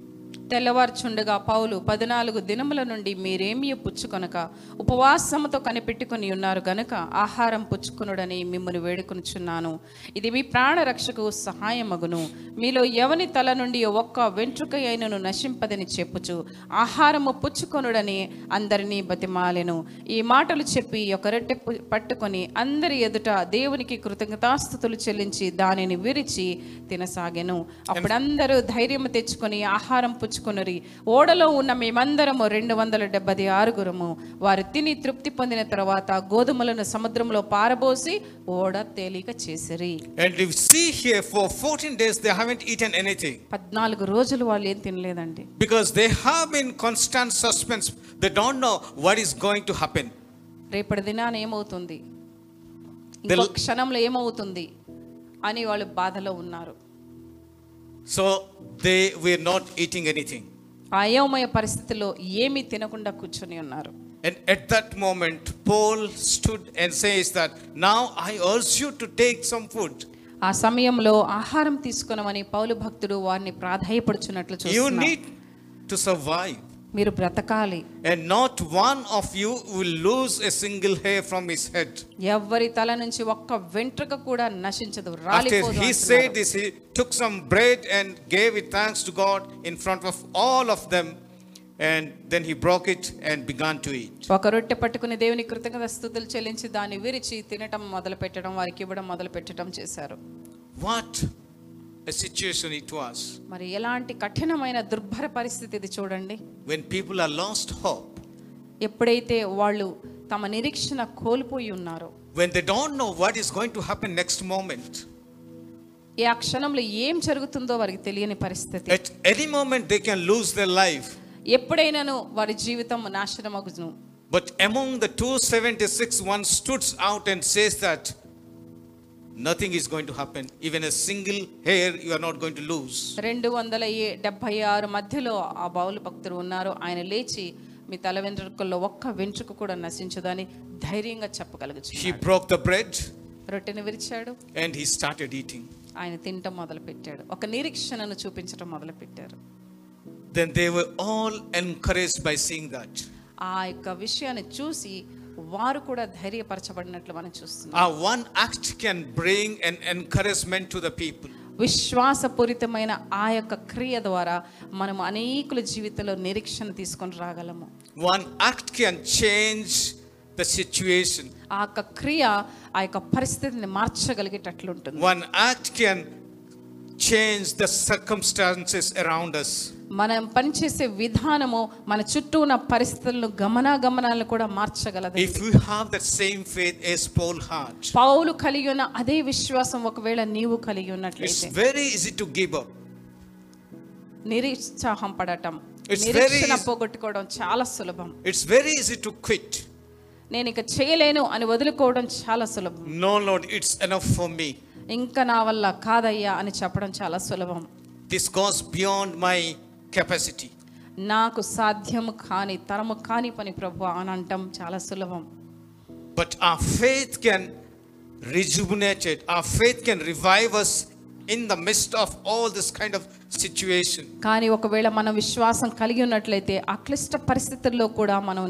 S2: తెల్లవార్చుండగా పౌలు పద్నాలుగు దినముల నుండి మీరేమీ పుచ్చుకొనక ఉపవాసముతో కనిపెట్టుకుని ఉన్నారు గనుక ఆహారం పుచ్చుకొనుడని మిమ్మల్ని వేడుకొనుచున్నాను. ఇది మీ ప్రాణరక్షకు సహాయమగును. మీలో ఎవని తల నుండి ఒక్క వెంట్రుక అయినను నశింపదని చెప్పుచు ఆహారము పుచ్చుకొనుడని అందరినీ బతిమాలెను. ఈ మాటలు చెప్పి ఒక రొట్టె పట్టుకొని అందరి ఎదుట దేవునికి కృతజ్ఞతాస్థుతులు చెల్లించి దానిని విరిచి తినసాగెను. అప్పుడందరూ ధైర్యం తెచ్చుకొని ఆహారం పుచ్చుకొనురి ఓడలో ఉన్న మేమందరము రెండు వందల డెబ్బై ఆరుగురము. వారు తిని తృప్తి పొందిన తర్వాత గోధుమలను సముద్రంలో పారబోసి ఓడ తేలిక చేసిరి.
S1: And you see here, for 14 days, they haven't eaten anything.
S2: పద్నాలుగు రోజులు వాళ్ళు ఏం తినలేదండి.
S1: Because they have been constant suspense. They don't know what is going to happen.
S2: రేపటి దినాన ఏమవుతుంది? ఇంకో క్షణంలో ఏమవుతుంది? అని వాళ్ళు బాధలో ఉన్నారు.
S1: So they were not eating anything.
S2: ఆ అయోమయ పరిస్థితిలో ఏమీ తినకుండా కూర్చొని ఉన్నారు
S1: And at that moment, Paul stood and says that, Now I urge you to take some food.
S2: ఆ సమయంలో ఆహారం తీసుకునమని పౌలు భక్తుడు వారిని ప్రాధాయపడుచున్నట్లు
S1: You
S2: చూస్తున్నారు
S1: need to survive.
S2: మీరు బ్రతకాలి
S1: And not one of you will lose a single hair from his head.
S2: ఎవ్వరి తల నుంచి ఒక్క వెంట్రుక కూడా నశించదు రాలిపోదు
S1: he
S2: అంటున్నారు.
S1: said this, he took some bread and gave it thanks to God in front of all of them. And then he broke it and began to eat.
S2: ఒక రొట్టె పట్టుకుని దేవుని కృతజ్ఞత స్థుతులు చెల్లించి దాన్ని విరిచి తినటం మొదలు పెట్టడం వారికి ఇవ్వడం మొదలు పెట్టడం చేశారు
S1: What a situation it was
S2: మరి ఎలాంటి కఠినమైన దుర్భర పరిస్థితి ఇది చూడండి
S1: when people are lost hope,
S2: ఎప్పుడైతే వాళ్ళు తమ నిరీక్షణ కోల్పోయి ఉన్నారో
S1: when they don't know what is going to happen next moment.
S2: ఏ ఆ క్షణంలో ఏం జరుగుతుందో వారికి తెలియని పరిస్థితి
S1: At any moment, they can lose their life.
S2: ఎప్పుడైనాను వారి జీవితం నాశనమగును
S1: But among the 276, one stood out and says that nothing is going to happen even a single hair you are not going to lose
S2: 276 మధ్యలో ఆ బౌలు భక్తులు ఉన్నారు. ఆయన లేచి మీ తల వెంట్రుకల్లో ఒక్క వెంట్రుక కూడా నశించదని ధైర్యంగా చెప్పగలుగుతాడు
S1: హి బ్రోక్ ద బ్రెడ్
S2: రొట్టెను విరిచాడు.
S1: అండ్ హి స్టార్టెడ్ ఈటింగ్
S2: ఆయన తినటం మొదలు పెట్టాడు ఒక నిరీక్షణను చూపించడం మొదలు పెట్టారు
S1: then they were all encouraged by seeing that
S2: ఆ యొక్క విషయాన్ని చూసి వారు కూడా ధైర్యపరచబడినట్లు మనం చూస్తున్నాం.
S1: ఆ one act can bring an encouragement to the people
S2: విశ్వాసపూరితమైన ఆ యొక్క క్రియ ద్వారా మనం అనేకుల జీవితంలో నిరీక్షణ తీసుకొని రాగలము.
S1: One act can change the situation
S2: ఆ యొక్క క్రియ ఆ యొక్క పరిస్థితిని మార్చగలిగేటట్లు ఉంటుంది
S1: one act can change the circumstances around us
S2: మనం పనిచేసే విధానము మన చుట్టూ ఉన్న పరిస్థితులను గమనాగమనాలను కూడా మార్చగలదు
S1: If we have that same faith as Paul had,
S2: పౌలు కలిగి ఉన్న అదే విశ్వాసం ఒకవేళ నీవు కలిగి
S1: it's
S2: ఉన్నట్లయితే
S1: very easy to give up.
S2: నిరుత్సాహం పడటం
S1: It's very
S2: నిరీక్షణ
S1: easy-
S2: పోగొట్టుకోవడం చాలా సులభం
S1: It's very easy to quit.
S2: నేను ఇక చేయలేను అని వదులుకోవడం చాలా సులభం
S1: No, Lord, it's enough for me.
S2: ఇంకా నా వల్ల కాదయ్యా అని చెప్పడం చాలా సులభం
S1: This goes beyond my capacity.
S2: నాకు సాధ్యము కాని తరము కాని పని ప్రభు అని అంటాం చాలా సులభం
S1: But our faith can rejuvenated. Our faith can revive us in the midst of all this kind of situation.
S2: కానీ ఒకవేళ మనం విశ్వాసం కలిగి ఉన్నట్లయితే ఆ క్లిష్ట పరిస్థితుల్లో కూడా మనం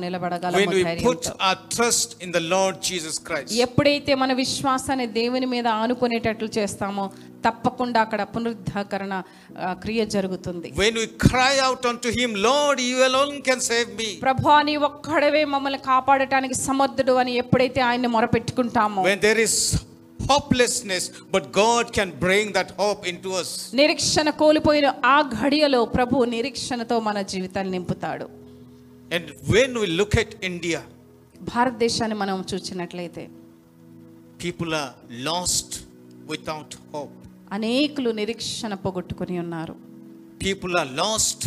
S1: Christ.
S2: ఎప్పుడైతే మన విశ్వాసాన్ని దేవుని మీద ఆనుకునేటట్లు చేస్తామో తప్పకుండా అక్కడ పునరుద్ధరణ ఆ, క్రియ జరుగుతుంది
S1: When we cry out unto Him, Lord, you alone can save me.
S2: ప్రభా నీ ఒక్కడవే మమ్మల్ని కాపాడటానికి సమర్థుడు అని ఎప్పుడైతే ఆయన్ని మొరపెట్టుకుంటామో
S1: When there is hopelessness, but God can bring that hope into us.
S2: నిరీక్షణ కోల్పోయిన ఆ ఘడియలో ప్రభు నిరీక్షణతో మన జీవితాన్ని నింపుతాడు
S1: And when we look at India,
S2: భారతదేశాన్ని మనం చూసినట్లయితే
S1: people are lost without hope.
S2: అనేకులు నిరీక్షణ పోగొట్టుకుని ఉన్నారు
S1: People are lost,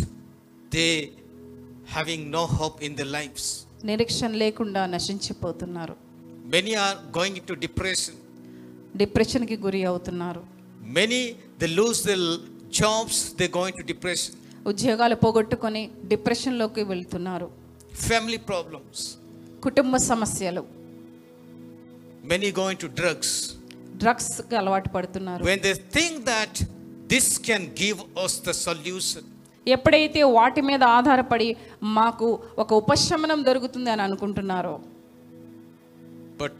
S1: they having no hope in their lives.
S2: నిరీక్షణ లేకుండా నశించిపోతున్నారు
S1: Many are going into depression.
S2: డిప్రెషన్కి గురి అవుతున్నారు
S1: Many they lose their jobs, they go into depression.
S2: ఉద్యోగాలు పోగొట్టుకొని డిప్రెషన్లోకి వెళ్తున్నారు
S1: Family problems.
S2: కుటుంబ సమస్యలు
S1: Many go into drugs.
S2: డ్రగ్స్కి అలవాటు పడుతున్నారు
S1: When they think that this can give us the solution,
S2: ఎప్పుడైతే వాటి మీద ఆధారపడి మాకు ఒక ఉపశమనం దొరుకుతుంది అని అనుకుంటున్నారో
S1: but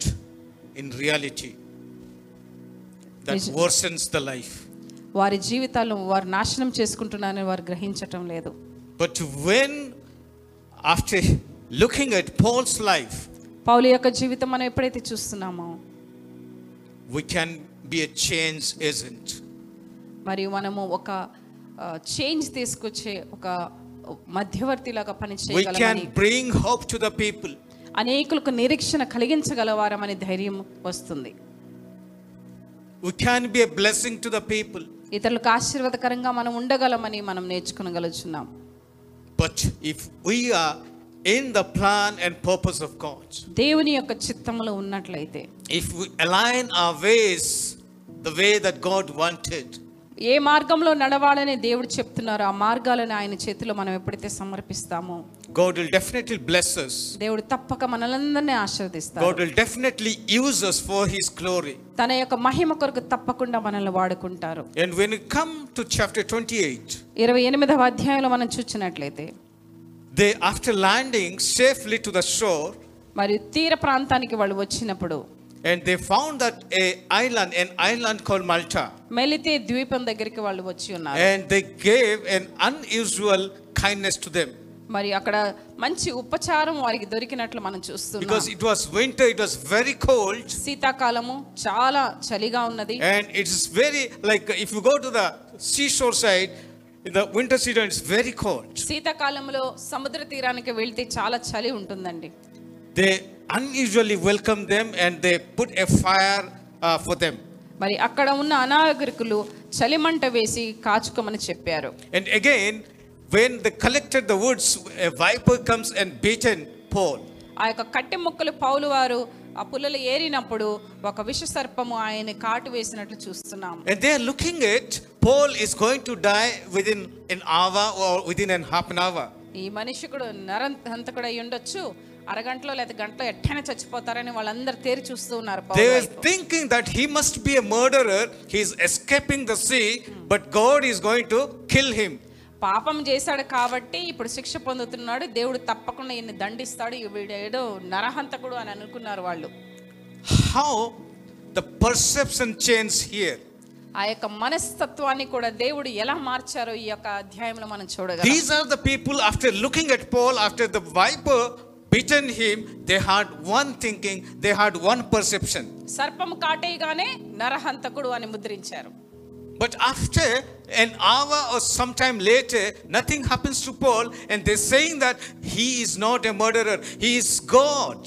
S1: in reality, life.
S2: వారి జీవితాలను వారు నాశనం చేసుకుంటున్నారని వారు గ్రహించటం లేదు
S1: But when, after looking at Paul's life,
S2: పౌలు యొక్క జీవితం మనం ఎప్పుడైతే చూస్తున్నామో
S1: we can be a change agent.
S2: మరియు మనము ఒక చేంజ్ తీసుకొచ్చే ఒక మధ్యవర్తిలాగా పని
S1: We
S2: చేయగలమని
S1: can bring hope to the people.
S2: అనేకులకు నిరీక్షణ కలిగించగలవారమని ధైర్యం వస్తుంది
S1: We can be a blessing to the people.
S2: ఇతరులకు ఆశీర్వాదకరంగా మనం ఉండగలమని మనం నేర్చుకునగలుగుతున్నాం
S1: But if we are in the plan and purpose of God,
S2: దేవుని యొక్క చిత్తములో ఉన్నట్లయితే
S1: if we align our ways the way that God wanted,
S2: ఏ మార్గంలో నడవాలని దేవుడు చెప్తున్నారో ఆ మార్గాలను ఆయన చేతిలో మనం ఎప్పుడైతే సమర్పిస్తామో
S1: God will definitely bless us.
S2: దేవుడు తప్పక మనలందరినీ ఆశీర్వదిస్తాడు
S1: God will definitely use us for His glory.
S2: తన యొక్క మహిమ కొరకు తప్పకుండా మనల్ని వాడుకుంటారు
S1: And when we come to chapter 28,
S2: ఇరవై ఎనిమిదవ అధ్యాయంలో మనం చూసినట్లయితే
S1: they, after landing safely to the shore,
S2: మరియు తీర ప్రాంతానికి వాళ్ళు వచ్చినప్పుడు
S1: and they found that a island, an island called Malta,
S2: Melite ద్వీపం దగ్గరికి వాళ్ళు వచ్చి ఉన్నారు
S1: and they gave an unusual kindness to them
S2: మరి అక్కడ మంచి ఉపచారం వారికి దొరికినట్లు మనం చూస్తున్నాం.
S1: Because it was winter it was very cold
S2: శీతాకాలము చాలా చలిగా ఉన్నది.
S1: And it is very like if you go to the sea shore side the winter season it's very cold
S2: శీతాకాలంలో సముద్ర తీరానికి వెళ్తే చాలా చలి ఉంటుందండి.
S1: They unusually welcome them and they put a fire for them
S2: మరి అక్కడ ఉన్న అనాగరికులు చలిమంట వేసి కాచుకోమని చెప్పారు.
S1: And again when they collected the woods, a viper comes and beaten Paul.
S2: ఆ యొక్క కట్టె ముక్కలు పౌలు వారు ఆ పుల్లలు ఏరినప్పుడు ఒక విష సర్పము ఆయన కాటు వేసినట్లు చూస్తున్నాం
S1: And they are looking at Paul is going to die within an hour or within an half an hour.
S2: ఈ మనిషికుడు నరంతకుడు అయి ఉండొచ్చు అరగంటలో లేదా గంటలో ఎట్టైనా చచ్చిపోతారని వాళ్ళందరూ తేరి చూస్తూ ఉన్నారు పౌలు
S1: They were
S2: వైపు.
S1: thinking that he must be a murderer, he is escaping the sea, but God is going to kill him.
S2: పాపం చేశాడు కాబట్టి ఇప్పుడు శిక్ష పొందుతున్నాడు. దేవుడు తప్పకుండా ఎన్ని దండిస్తాడు. ఏడో నరహంతకుడు అని అనుకున్నారు వాళ్ళు.
S1: How the perception change here
S2: ఆ యొక్క మనస్తత్వాన్ని కూడా దేవుడు ఎలా మార్చారో ఈ యొక్క అధ్యాయంలో మనం చూడగలం.
S1: These are the people after looking at Paul after the viper bitten him they had one thinking they had one perception
S2: సర్పము కాటేయగానే నరహంతకుడు అని ముద్రించారు.
S1: But after an hour or sometime later, nothing happens to Paul, and they're saying that he is not a murderer, he is God.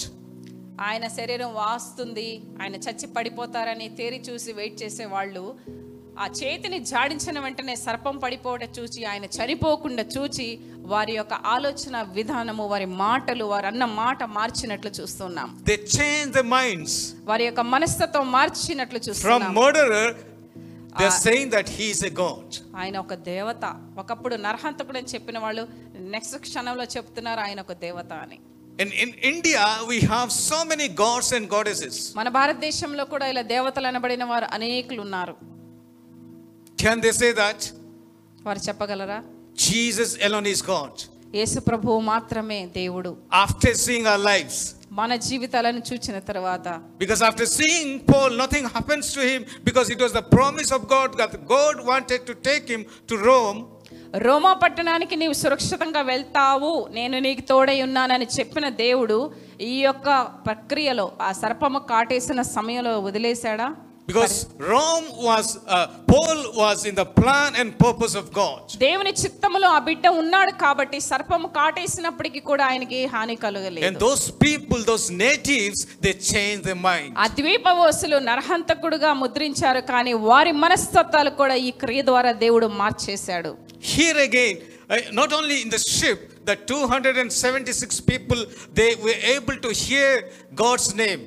S2: ఆయన శరీరం వాస్తుంది ఆయన చచ్చి పడిపోతారని తేరి చూసి వెయిట్ చేసే వాళ్ళు ఆ చేతిని జాడించిన వెంటనే సర్పం పడిపోవడం చూచి ఆయన చనిపోకుండా చూచి వారి యొక్క ఆలోచన విధానము వారి మాటలు వారు అన్న మాట మార్చినట్లు చూస్తున్నాం
S1: They change their minds.
S2: వారి యొక్క మనస్తత్వం మార్చినట్లు
S1: From
S2: చూస్తున్నాం
S1: murderer, they're
S2: Ah.
S1: saying that he is a God.
S2: ఆయన ఒక దేవత ఒకప్పుడు నరహంతకుడు అని చెప్పిన వాళ్ళు నెక్స్ట్ క్షణంలో చెప్తున్నారు ఆయన ఒక దేవత అని
S1: And in India, we have so many gods and goddesses.
S2: మన భారతదేశంలో కూడా ఇలా దేవతలు అనబడిన వారు అనేకులు ఉన్నారు
S1: Can they say that?
S2: వారు చెప్పగలరా
S1: Jesus alone is God.
S2: యేసు ప్రభువు మాత్రమే దేవుడు
S1: After seeing our lives,
S2: మన జీవితాలను చూసిన తర్వాత.
S1: Because after seeing Paul nothing happens to him because it was the promise of God that God wanted to take him to Rome
S2: రోమా పట్టణానికి నీవు సురక్షితంగా వెళ్తావు నేను నీకు తోడై ఉన్నానని చెప్పిన దేవుడు ఈ యొక్క ప్రక్రియలో ఆ సర్పము కాటేసిన సమయంలో వదిలేశాడా?
S1: Because Rome was, uh, Paul was in the plan and purpose of God.
S2: దేవుని చిత్తములో ఆ బిడ్డ ఉన్నాడు కాబట్టి సర్పము కాటేసినప్పటికీ కూడా ఆయనకి హాని
S1: And
S2: కలగలేదు
S1: those people, those natives, they changed their mind.
S2: ఆ ద్వీపవాసులు నరహంతకుడుగా ముద్రించారు కానీ వారి మనస్తత్వాలు కూడా ఈ క్రియ ద్వారా దేవుడు మార్చేశాడు
S1: Here again, uh, not only in the ship, the 276 people, they were able to hear God's name.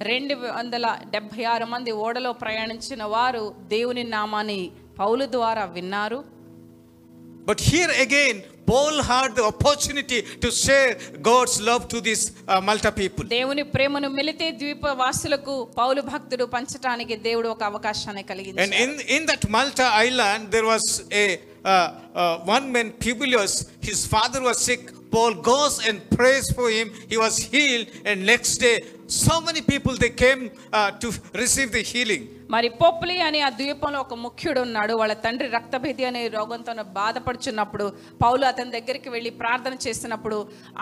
S2: రెండు వందల డెబ్భై ఆరు మంది ఓడలో ప్రయాణించిన వారు దేవుని నామాని పౌలు ద్వారా విన్నారు.
S1: But here again Paul had the opportunity to share God's love to this Malta people
S2: దేవుని ప్రేమను మిలితే ద్వీప వాసులకు పౌలు భక్తుడు పంచడానికి దేవుడు ఒక అవకాశాన్ని
S1: కలిగింది
S2: and
S1: in in that Malta island there was a one men people his father was sick Paul goes and prays for him. He was healed. And next day, so many people, they came uh, to receive the healing.
S2: మరి పొప్లి అని ఆ ద్వీపంలో ఒక ముఖ్యుడు ఉన్నాడు వాళ్ళ తండ్రి రక్తభేది అనే రోగంతో బాధపడుచున్నప్పుడు పౌలు అతని దగ్గరికి వెళ్ళి ప్రార్థన చేసినప్పుడు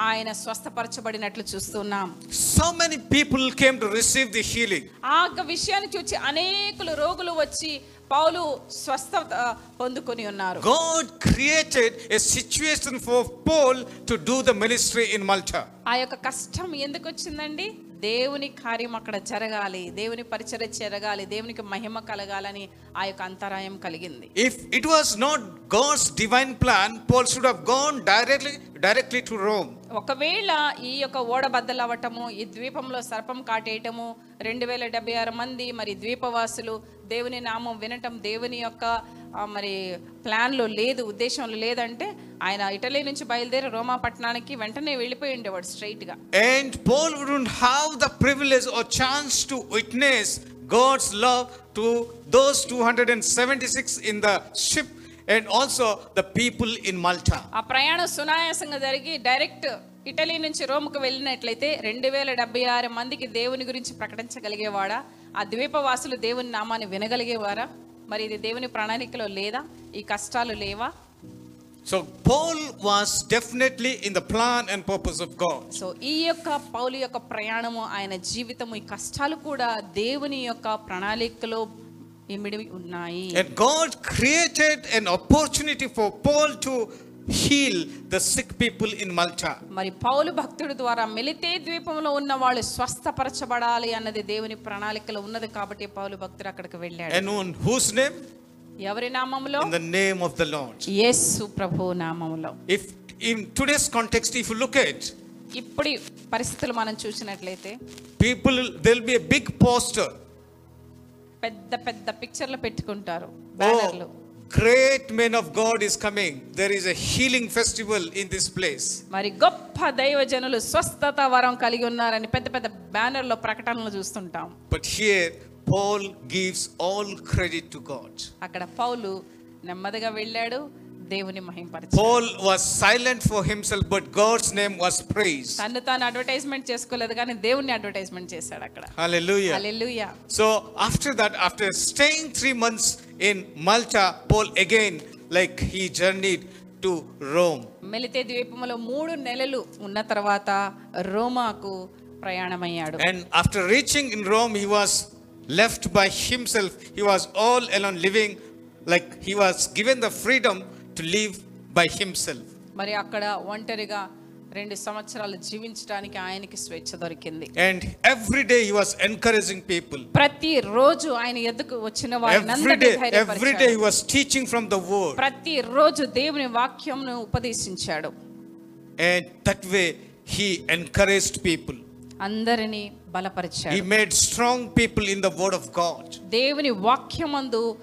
S2: ఆయన స్వస్థపరచబడినట్లు చూస్తున్నాం
S1: So many people came to receive the healing.
S2: ఆ యొక్క విషయాన్ని చూసి అనేకులు రోగులు వచ్చి పౌలు స్వస్థత పొందుకొని ఉన్నారు
S1: God created a situation for Paul to do the ministry in Malta.
S2: ఆ యొక్క కష్టం ఎందుకు వచ్చిందండి దేవుని కార్యం అక్కడ జరగాలి దేవుని పరిచర్య జరగాలి దేవునికి మహిమ కలగాలని ఆ యొక్క అంతరాయం కలిగింది
S1: If it was not God's divine plan, Paul should have gone directly, directly to Rome.
S2: ఒకవేళ ఈ యొక్క ఓడ బద్దలవ్వటము ఈ ద్వీపంలో సర్పం కాటేయటము రెండు వేల డెబ్బై ఆరు మంది మరి ద్వీపవాసులు దేవుని నామం వినటం దేవుని యొక్క మరి ప్లాన్లో లేదు ఉద్దేశంలో లేదంటే ఆయన ఇటలీ నుంచి బయలుదేరి రోమా పట్టణానికి వెంటనే వెళ్ళిపోయి ఉండేవాడు స్ట్రైట్గా.
S1: And Paul wouldn't have the privilege or chance to witness God's love to those 276 in the ship and also the people in Malta.
S2: ఆ ప్రయాణం సునాయాసంగా జరిగి డైరెక్ట్ ఇటలీ నుంచి రోమ్కు వెళ్ళినట్లయితే రెండు వేల డెబ్బై ఆరు మందికి దేవుని గురించి ప్రకటించగలిగేవాడా? ఆ ద్వీపవాసులు దేవుని నామాన్ని వినగలిగేవారా? మరి ఇది దేవుని ప్రణాళికలో లేదా? ఈ కష్టాలు లేవా?
S1: So Paul was definitely in the plan and purpose of God.
S2: So ఈ యొక్క పౌలు యొక్క ప్రయాణము ఆయన జీవితము ఈ కష్టాలు కూడా దేవుని యొక్క ప్రణాళికలో ఇమిడి ఉన్నాయి
S1: And God created an opportunity for Paul to heal the sick people in Malta.
S2: మరి పౌలు భక్తుడి ద్వారా మెలితే ద్వీపంలో ఉన్న వాళ్ళు స్వస్థపరచబడాలి అన్నది దేవుని ప్రణాళికలో ఉన్నది కాబట్టి పౌలు భక్తుడు అక్కడికి వెళ్ళాడు
S1: And on whose name?
S2: ఎవరి నామములో
S1: In the name of the Lord.
S2: యేసు ప్రభు నామములో
S1: If in today's context, if you look at
S2: ఇప్పుడు పరిస్థితులు మనం చూసినట్లయితే
S1: people, there'll be a big poster.
S2: పెద్ద పెద్ద పిక్చర్లు పెట్టుకుంటారు
S1: Oh,
S2: బ్యానర్లు
S1: great man of God is coming. There is a healing festival in this place.
S2: మరి గొప్ప దైవజనులు స్వస్థత వరం కలిగి ఉన్నారని పెద్ద పెద్ద బ్యానర్లో ప్రకటనలు చూస్తుంటాం
S1: But here, Paul gives all credit to God.
S2: అక్కడ పౌలు నెమ్మదిగా వెళ్ళాడు దేవుని మహింపరిచాడు
S1: Paul was silent for himself, but God's name was praised.
S2: తను తాను అడ్వర్టైజ్మెంట్ చేసుకోలేదు కానీ దేవుణ్ణి అడ్వర్టైజ్మెంట్ చేశాడు అక్కడ
S1: Hallelujah.
S2: Hallelujah
S1: So after that, after staying three months in Malta, Paul again, like he journeyed to Rome.
S2: Melite ద్వీపములో మూడు నెలలు ఉన్న తర్వాత రోమాకు ప్రయాణమయ్యాడు
S1: And after reaching in Rome, he was left by himself he was all alone living like he was given the freedom to live by himself
S2: మరి అక్కడ ఒంటరిగా రెండు సంవత్సరాలు జీవించడానికి ఆయనకి స్వేచ్ఛ దొరికింది.
S1: And every day he was encouraging people
S2: ప్రతి రోజు ఆయన ఎదుకు వచ్చిన
S1: వారందరికి every day teaching from the word
S2: ప్రతి రోజు దేవుని వాక్యమును ఉపదేశించాడు.
S1: And that way he encouraged people
S2: అందరిని బలపరిచాడు.
S1: He made strong people in the word of God
S2: దేవుని వాక్యమందు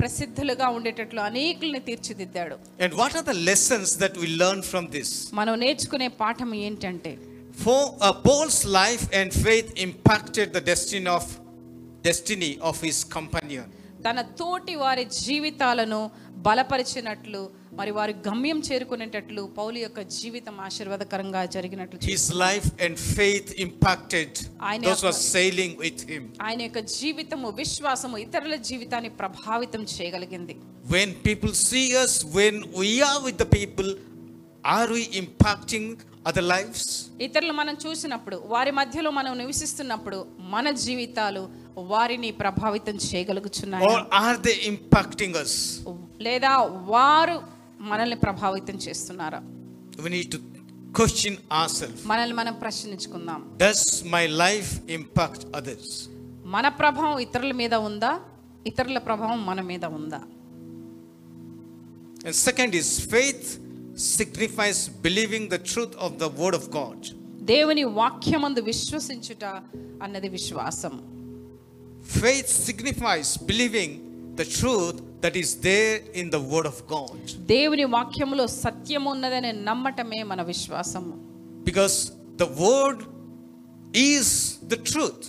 S2: ప్రసిద్ధులుగా ఉండేటట్లు అనేకుల్ని తీర్చిదిద్దాడు.
S1: And what are the lessons that we learn from this
S2: మనం నేర్చుకునే పాఠం ఏంటంటే
S1: ఫో Paul's life and faith impacted the destine of destiny of his company
S2: తన తోటి వారి జీవితాలను బలపరిచినట్లు మరి వారి గమ్యం చేరుకునేటట్లు పౌలు యొక్క జీవితం ఆశీర్వాదకరంగా జరిగినట్లు
S1: His life and faith impacted
S2: ఆయన
S1: those who
S2: యొక్క-
S1: are sailing with him.
S2: ఆయన యొక్క జీవితము విశ్వాసము ఇతరుల జీవితాన్ని ప్రభావితం చేయగలిగింది
S1: When people see us, when we are with the people, are we impacting other lives?
S2: ఇతరులు మనం చూసినప్పుడు వారి మధ్యలో మనం నివసిస్తున్నప్పుడు మన జీవితాలు వారిని ప్రభావితం చేయగలుగుతున్నాయి
S1: Or are they impacting us?
S2: లేదా వారు మనల్ని ప్రభావితం చేస్తున్నారా
S1: We need to question ourselves.
S2: మనల్ని మనం ప్రశ్నించుకుందాం
S1: Does my life impact others?
S2: మన ప్రభావం ఇతరుల మీద ఉందా ఇతరుల ప్రభావం మన మీద ఉందా
S1: And second is faith signifies believing the truth of the word of God.
S2: దేవుని వాక్యమందు విశ్వసించుట అన్నది విశ్వాసం
S1: Faith signifies believing the truth that is there in the word of God.
S2: దేవుని వాక్యములో సత్యం ఉన్నదని నమ్మటమే మన విశ్వాసము
S1: Because the word is the truth.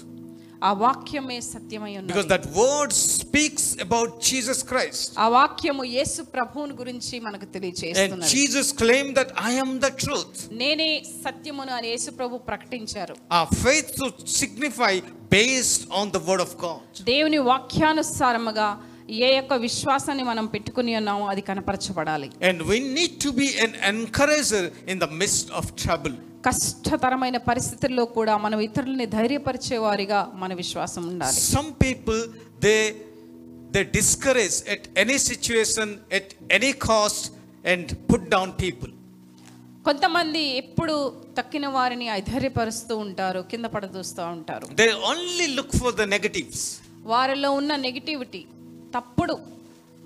S2: ఆ వాక్యమే సత్యమై
S1: Because
S2: ఉన్నది
S1: that word speaks about Jesus Christ.
S2: ఆ వాక్యము యేసు ప్రభువుని గురించి మనకు
S1: And
S2: తెలియజేస్తున్నది
S1: Jesus claimed that I am the truth.
S2: నేనే సత్యమును అని యేసు ప్రభు ప్రకటించారు
S1: Our faith to signify based on the word of God.
S2: దేవుని వాక్యానుసారముగా ఏ యొక్క విశ్వాసాన్ని మనం పెట్టుకుని ఉన్నామో అది కనపరచబడాలి.
S1: And we need to be an encourager in the midst of trouble
S2: కష్టతరమైన పరిస్థితుల్లో కూడా మనం ఇతరులని ధైర్యపరిచే వారిగా మన విశ్వాసం ఉండాలి.
S1: Some people they they discourage at any situation at any cost and put down people
S2: కొంతమంది ఎప్పుడు తక్కిన వారిని ఐధర్యపరుస్తూ ఉంటారు కింద పడదూస్తూ ఉంటారు.
S1: They only look for the negatives
S2: వారిలో ఉన్న నెగటివిటీ తప్పుడు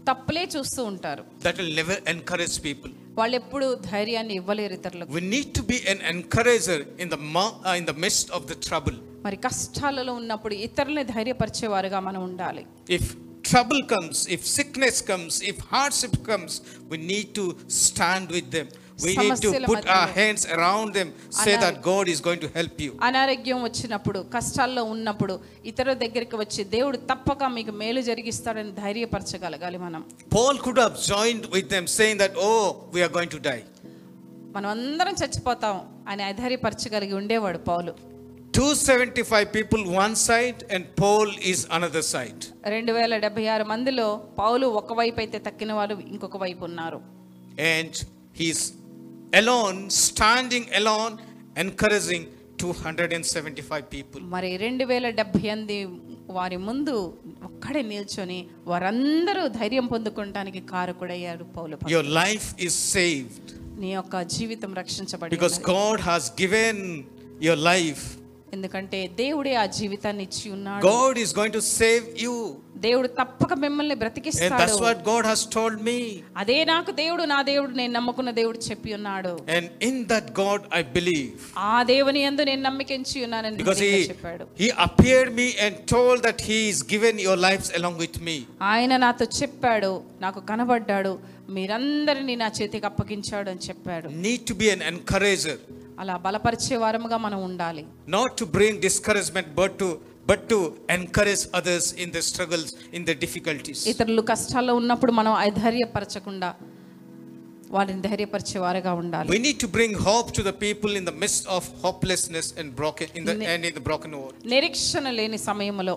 S2: తప్పులే చూస్తూ ఉంటారు.
S1: That will never encourage people
S2: వాళ్ళు ఎప్పుడు ధైర్యాన్ని ఇవ్వలేరు ఇతరులకు.
S1: We need to be an encourager in the in the midst of the trouble
S2: మరి కష్టాలలో ఉన్నప్పుడు ఇతరులని ధైర్యపరిచేవారుగా మనం ఉండాలి.
S1: If trouble comes if sickness comes if hardship comes we need to stand with them We need to put our hands around them, say
S2: అనారోగ్యం.
S1: that God is going to help you.
S2: అనారోగ్యం వచ్చినప్పుడు కష్టాల్లో ఉన్నప్పుడు ఇతరుల దగ్గరికి వచ్చి దేవుడు తప్పక మీకు మేలు జరిగిస్తాడని ధైర్యపరచగలగాలి మనం
S1: Paul could have joined with them, saying that, Oh, we are going to die.
S2: మనం అందరం చచ్చిపోతాం అని అధైర్యపరచగలిగి ఉండేవాడు పౌలు
S1: 275 people one side, and Paul is another side.
S2: రెండు వేల డెబ్బై ఆరు మందిలో పౌలు ఒకవైపు అయితే తక్కిన వాళ్ళు ఇంకొక వైపు ఉన్నారు
S1: And he's alone standing alone encouraging two hundred and seventy five people
S2: మరి రెండు వేల డెబ్బై ఎనిమిది వారి ముందు ఒక్కడే నిల్చొని వారందరూ ధైర్యం పొందుకోవడానికి కారకుడయ్యాడు Paul
S1: your life is saved
S2: నీ యొక్క జీవితం రక్షించబడి
S1: because God has given your life
S2: ఎందుకంటే దేవుడే ఆ జీవితాన్ని ఇచ్చి ఉన్నాడు.
S1: God is going to save you
S2: దేవుడు తప్పక మిమ్మల్ని బ్రతికిస్తాడు.
S1: That's what God has told me
S2: అదే నాకు దేవుడు నా దేవుడు నేను నమ్ముకున్న దేవుడు చెప్పి ఉన్నాడు.
S1: And in that God I believe
S2: ఆ దేవుని యందు నేను నమ్మకించి ఉన్నాను
S1: అని
S2: చెప్పాడు.
S1: He appeared me and told that he is given your lifes along with me
S2: ఆయన నాతో చెప్పాడు నాకు కనబడ్డాడు మీరందరిని నా చేతికి అప్పగించాడు అని చెప్పాడు.
S1: Need to be an encourager
S2: అలా బలపరిచే వారముగా మనం ఉండాలి
S1: Not to bring discouragement, but to but to encourage others in their struggles, in their difficulties.
S2: ఇతరులు కష్టాల్లో ఉన్నప్పుడు మనం అధైర్యపరచకుండా వారిని ధైర్యపరిచే వారుగా ఉండాలి
S1: We need to bring hope to the people in the midst of hopelessness and broken in the
S2: Ne-
S1: and in the broken world.
S2: నిరీక్షణ లేని సమయంలో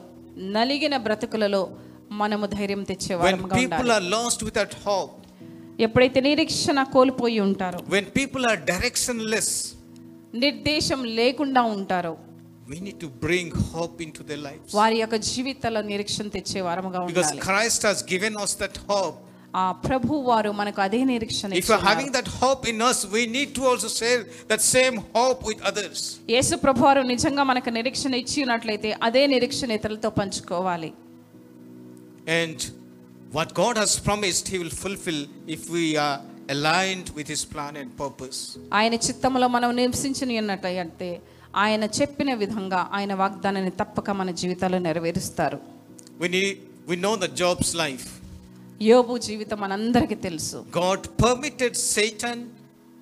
S2: నలిగిన బ్రతుకులలో మనము ధైర్యం తెచ్చే
S1: When
S2: వారముగా
S1: people
S2: ఉండాలి
S1: are lost without hope,
S2: ఎప్పుడైతే నిరీక్షణ కోల్పోయి ఉంటారో
S1: when people are directionless,
S2: నిర్దేశం లేకుండా ఉంటారో
S1: we need to bring hope into their lives.
S2: వారి యొక్క జీవితాల నిరీక్షణ తెచ్చే వారముగా
S1: Because
S2: ఉండాలి
S1: Christ has given us that hope.
S2: ఆ ప్రభు వారు మనకు అదే నిరీక్షణ
S1: If
S2: ఇచ్చి
S1: having that hope in us, we need to also share that same hope with others.
S2: యేసు ప్రభు వారు నిజంగా మనకు నిరీక్షణ ఇచ్చి ఉన్నట్లయితే అదే నిరీక్షణ ఇతరులతో పంచుకోవాలి
S1: And what God has promised, He will fulfill if we are aligned with His plan and purpose.
S2: ఆయన చిత్తంలో మనం నివసించిన ఉన్నట్లయితే ఆయన చెప్పిన విధంగా ఆయన వాగ్దానాన్ని తప్పక మన జీవితాల్లో నెరవేరుస్తారు
S1: We need we know the Job's life.
S2: యోబు జీవితం మనందరికీ తెలుసు
S1: God permitted Satan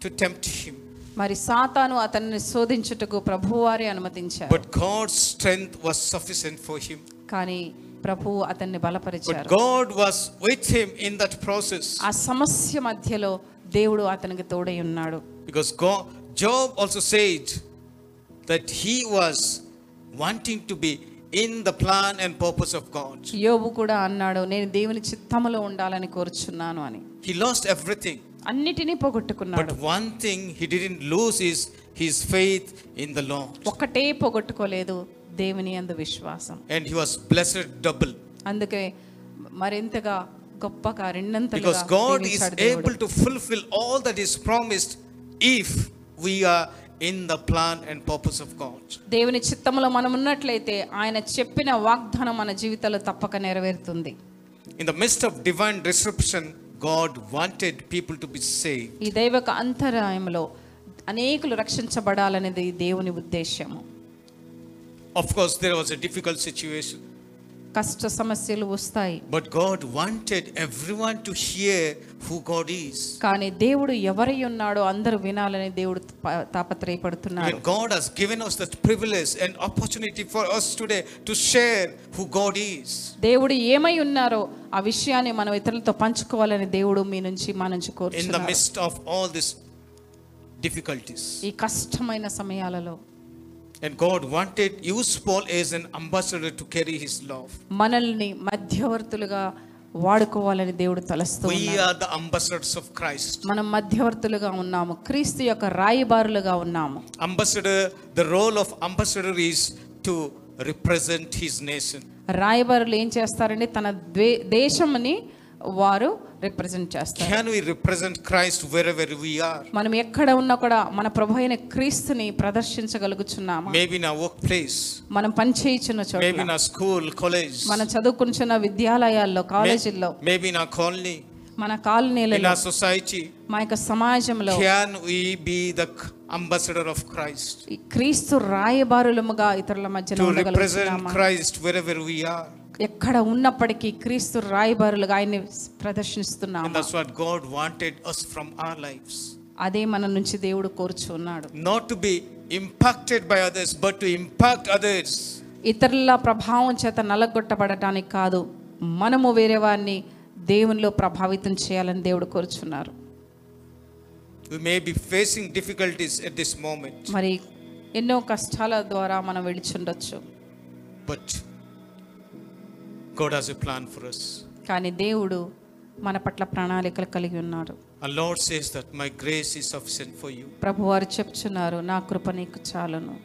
S1: to tempt him.
S2: మరి సాతాను అతన్ని శోధించుటకు ప్రభువారే అనుమతించారు
S1: But God's strength was sufficient for him.
S2: కానీ ప్రభువు అతన్ని
S1: But
S2: బలపరిచారు
S1: God was with him in that process.
S2: ఆ సమస్య మధ్యలో దేవుడు అతనికి తోడై ఉన్నాడు
S1: Because God, Job also said that he was wanting to be in the plan and purpose of God.
S2: యోబు కూడా అన్నాడు నేను దేవుని చిత్తములో ఉండాలని కోరుచున్నాను అని
S1: He lost everything.
S2: అన్నిటినీ పోగొట్టుకున్నాడు
S1: But one thing he didn't lose is his faith in the Lord.
S2: ఒక్కటే పోగొట్టుకోలేదు దేవుని అందు విశ్వాసం
S1: And he was blessed double.
S2: అందుకే మరింతగా గొప్పగా రెండంతలుగా
S1: Because God is
S2: దీవించాడు దేవుడు.
S1: able to fulfill all that is promised if we are in the plan and purpose of God.
S2: దేవుని చిత్తములో మనం ఉన్నట్లయితే ఆయన చెప్పిన వాగ్దానం మన జీవితంలో తప్పక నెరవేరుతుంది
S1: In the midst of divine disruption, God wanted people to be saved.
S2: ఈ దైవక అంతరాయంలో అనేకులు రక్షించబడాలనేది దేవుని ఉద్దేశము
S1: Of course, there was a difficult situation,
S2: కష్ట సమస్యలు వస్తాయి
S1: but God wanted everyone to hear who God is.
S2: కానీ దేవుడు ఎవరై ఉన్నాడో అందరూ వినాలని దేవుడు త- తాపత్రయపడుతున్నాడు
S1: And God has given us that privilege and opportunity for us today to share who God is.
S2: దేవుడు ఏమై ఉన్నారో ఆ విషయాన్ని మనం ఇతరులతో పంచుకోవాలని దేవుడు మీ నుంచి మా నుంచి
S1: In the
S2: కోరుచున్నాడు
S1: midst of all these difficulties.
S2: ఈ కష్టమైన సమయాలలో
S1: And God wanted use Paul as an ambassador to carry his love.
S2: మనల్ని మధ్యవర్తులుగా వాడుకోవాలని దేవుడు తలస్తూ
S1: We
S2: ఉన్నాడు
S1: are the ambassadors of Christ.
S2: మనం మధ్యవర్తులుగా ఉన్నాము క్రీస్తు యొక్క రాయబారులుగా ఉన్నాము
S1: Ambassador, the role of ambassador is to represent his nation.
S2: రాయబారులు ఏం చేస్తారంటే తన దేశంని వారు రిప్రజెంట్ చేస్తారు.
S1: Can we represent Christ wherever we are
S2: మనం ఎక్కడ ఉన్నా కూడా మన ప్రభు క్రీస్తుని ప్రదర్శించగలుగుతున్నామా
S1: మేబీ నా వర్క్ ప్లేస్
S2: మనం పని
S1: చేయించిన చోట
S2: మేబీ
S1: నా స్కూల్ కాలేజ్
S2: మన చదువుకున్న విద్యాలయాల్లో కాలేజీల్లో.
S1: మేబీ నా కాలనీ
S2: మన కాలనీలో
S1: నా సొసైటీ
S2: మా యొక్క సమాజంలో.
S1: Can we be the ambassador of Christ
S2: క్రీస్తు రాయబారులముగా ఇతరుల మధ్య ఉండగలుగుతున్నామా?
S1: To represent Christ wherever we
S2: ఎక్కడ ఉన్నప్పటికీ క్రీస్తు రాయబారులుగా ఆయన్ని
S1: And
S2: ప్రదర్శిస్తున్నాము
S1: that's what God wanted us from our lives.
S2: అదే మన నుంచి దేవుడు కోరుచున్నాడు
S1: Not to be impacted by others, but to impact others.
S2: ఇతరుల ప్రభావం చేత నలగొట్టబడటానికి కాదు మనము వేరే వారిని దేవునిలో ప్రభావితం చేయాలని దేవుడు కోరుచున్నారు.
S1: We may be facing difficulties at this moment,
S2: మరి ఎన్నో కష్టాల ద్వారా మనం వెళుచుండొచ్చు.
S1: But God has a plan for us.
S2: కానీ దేవుడు మన పట్ల ప్రణాళికలు కలిగి ఉన్నాడు
S1: Our Lord says that my grace is sufficient for you.
S2: ప్రభువారు చెప్తున్నారు నా కృప నీకు చాలును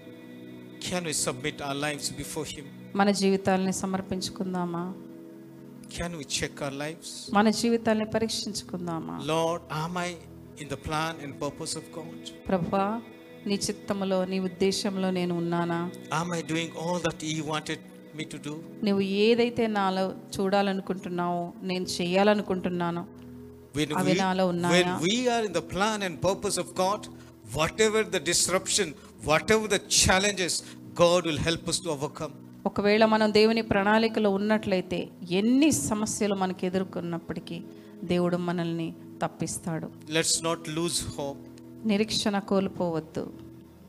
S1: Can we submit our lives before Him?
S2: మన జీవితాలని సమర్పించుకుందామా
S1: Can we check our lives?
S2: మన జీవితాల్ని పరీక్షించుకుందామా
S1: Lord, am I in the plan and purpose of God?
S2: ప్రభువా నీ చిత్తములో నీ ఉద్దేశంలో నేను ఉన్నానా
S1: Am I doing all that He wanted me to do?
S2: నువ్వు ఏదైతే నాలో చూడాలనుకుంటున్నావో నేను చేయాలనుకుంటున్నాను
S1: When we, when we are in the plan and purpose of God, whatever the disruption, whatever the challenges, God will help us to overcome.
S2: ఒకవేళ మనం దేవుని ప్రణాళికలో ఉన్నట్లయితే ఎన్ని సమస్యలు మనకు ఎదుర్కొన్నప్పటికీ దేవుడు మనల్ని తప్పిస్తాడు
S1: Let's not lose hope.
S2: నిరీక్షణ కోల్పోవద్దు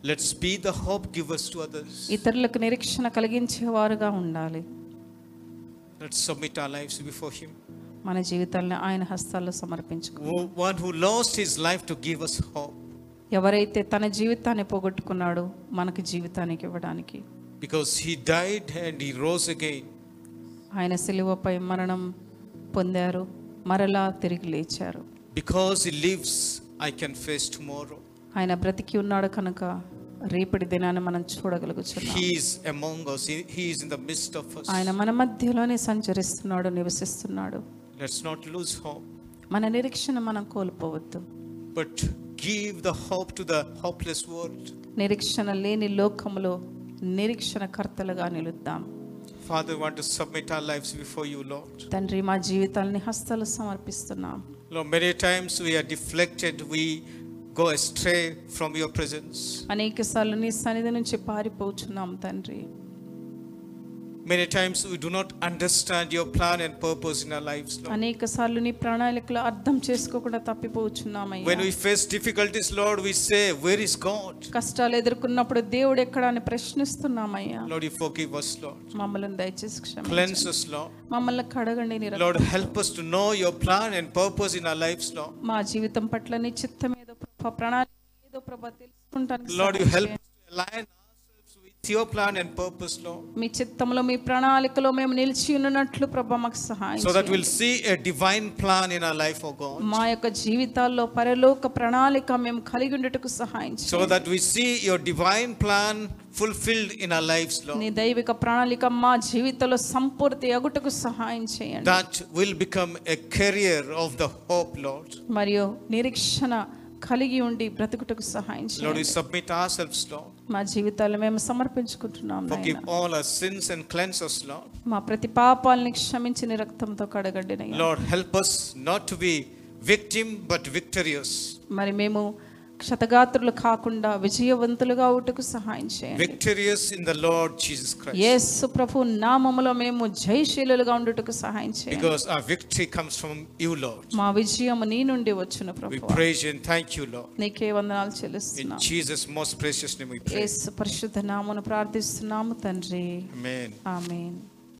S1: let's be the hope givers to others
S2: ఇతరులకు నిరీక్షణ కలిగించే వారుగా ఉండాలి.
S1: Let's submit our lifes before him
S2: మన జీవితాలను ఆయన హస్తాల్లో
S1: సమర్పించుకోవాలి one who lost his life to give us hope
S2: ఎవరైతే తన జీవితాన్ని పోగొట్టుకున్నాడు మనకి జీవితానికి ఇవ్వడానికి.
S1: Because he died and he rose again
S2: ఆయన సిలువపై మరణం పొందారు మరలా తిరిగి లేచారు.
S1: Because he lives I can face tomorrow
S2: ఆయన బ్రతికి ఉన్నాడు కనుక రేపటి దినాన్ని మనం
S1: చూడగలుగుతున్నాము
S2: ఆయన మన మధ్యలోనే సంచరిస్తున్నాడు నివసిస్తున్నాడు.
S1: లెట్స్ నాట్ లూజ్ హోప్
S2: మన నిరీక్షణ మనం కోల్పోవద్దు.
S1: But give the hope to the hopeless world
S2: నిరీక్షణ లేని లోకములో నిరీక్షణ కర్తలుగా నిలుద్దాం
S1: father want to submit our lifes before you Lord
S2: తండ్రి మా జీవితాలను హస్తల సమర్పిస్తున్నాం.
S1: లో many times we are deflected we go astray from your presence.
S2: అనేక సార్లు నీ సన్నిధి నుంచి పారిపోచున్నాం తండ్రి
S1: Many times we do not understand your plan and purpose in our lives, Lord.
S2: అనేక సార్లు నీ ప్రణాళికలు అర్థం చేసుకోకుండా తప్పిపోవచ్చున్నామయ్యా
S1: When we face difficulties, Lord, we say, Where is God?
S2: కష్టాలు ఎదుర్కొన్నప్పుడు దేవుడు ఎక్కడ అని ప్రశ్నిస్తున్నామయ్యా
S1: Lord, you forgive us, Lord.
S2: మమ్మల్ని దయచేసి క్షమించండి
S1: Cleanse us, Lord.
S2: మమ్మల్ని కడగండి నీ.
S1: Lord, help us to know your plan and purpose in our lives, Lord.
S2: మా జీవితం పట్ల నీ చిత్తం ఏదో ప్రభా, ప్రణాళిక ప్రభా
S1: purpose, Lord.
S2: మీ చిత్తంలో మీ ప్రణాళికలో మేము నిలిచి ఉన్నట్లు ప్రభా మాకు సహాయం
S1: see a divine plan in our life, oh God.
S2: మా యొక్క జీవితాల్లో పరలోక ప్రణాళిక మేము కలిగి ఉండటకు సహాయం
S1: that we see your divine plan fulfilled in our lives, Lord.
S2: నీ దైవిక ప్రణాళిక మా జీవితంలో సంపూర్తి అగుటకు సహాయం చేయండి
S1: That will become a carrier of the hope, Lord.
S2: మరియు నిరీక్షణ కలిగి ఉండి బ్రతుకుటకు సహాయం చేయండి.
S1: సబ్మిట్ అవర్
S2: మా జీవితాలను మేము
S1: సమర్పించుకుంటున్నాము
S2: నాయన.
S1: ఫర్గివ్ సిన్స్ అండ్ క్లెన్స్
S2: మా ప్రతి పాపాలను క్షమించిన రక్తంతో కడగండి నాయన
S1: Lord help us not to be
S2: మరి మేము క్షతగాత్రులు కాకుండా విజయవంతులుగా ఉటకు సహాయం చేయండి.
S1: Victorious in the Lord Jesus Christ
S2: యేసు ప్రభు నామములో మేము జయశీలులుగా ఉండుటకు సహాయం చేయండి.
S1: బికాజ్ ఆ victory comes from you Lord
S2: మా విజయము నీ నుండి వచ్చిన ప్రభు.
S1: We praise and thank you Lord
S2: నీకే వందనాలు
S1: చెల్లిస్తున్నాము
S2: in
S1: Jesus most precious name we praise
S2: యేసు పరిశుద్ధ నామమును ప్రార్థిస్తున్నాము తండ్రి.
S1: ఆమేన్
S2: ఆమేన్.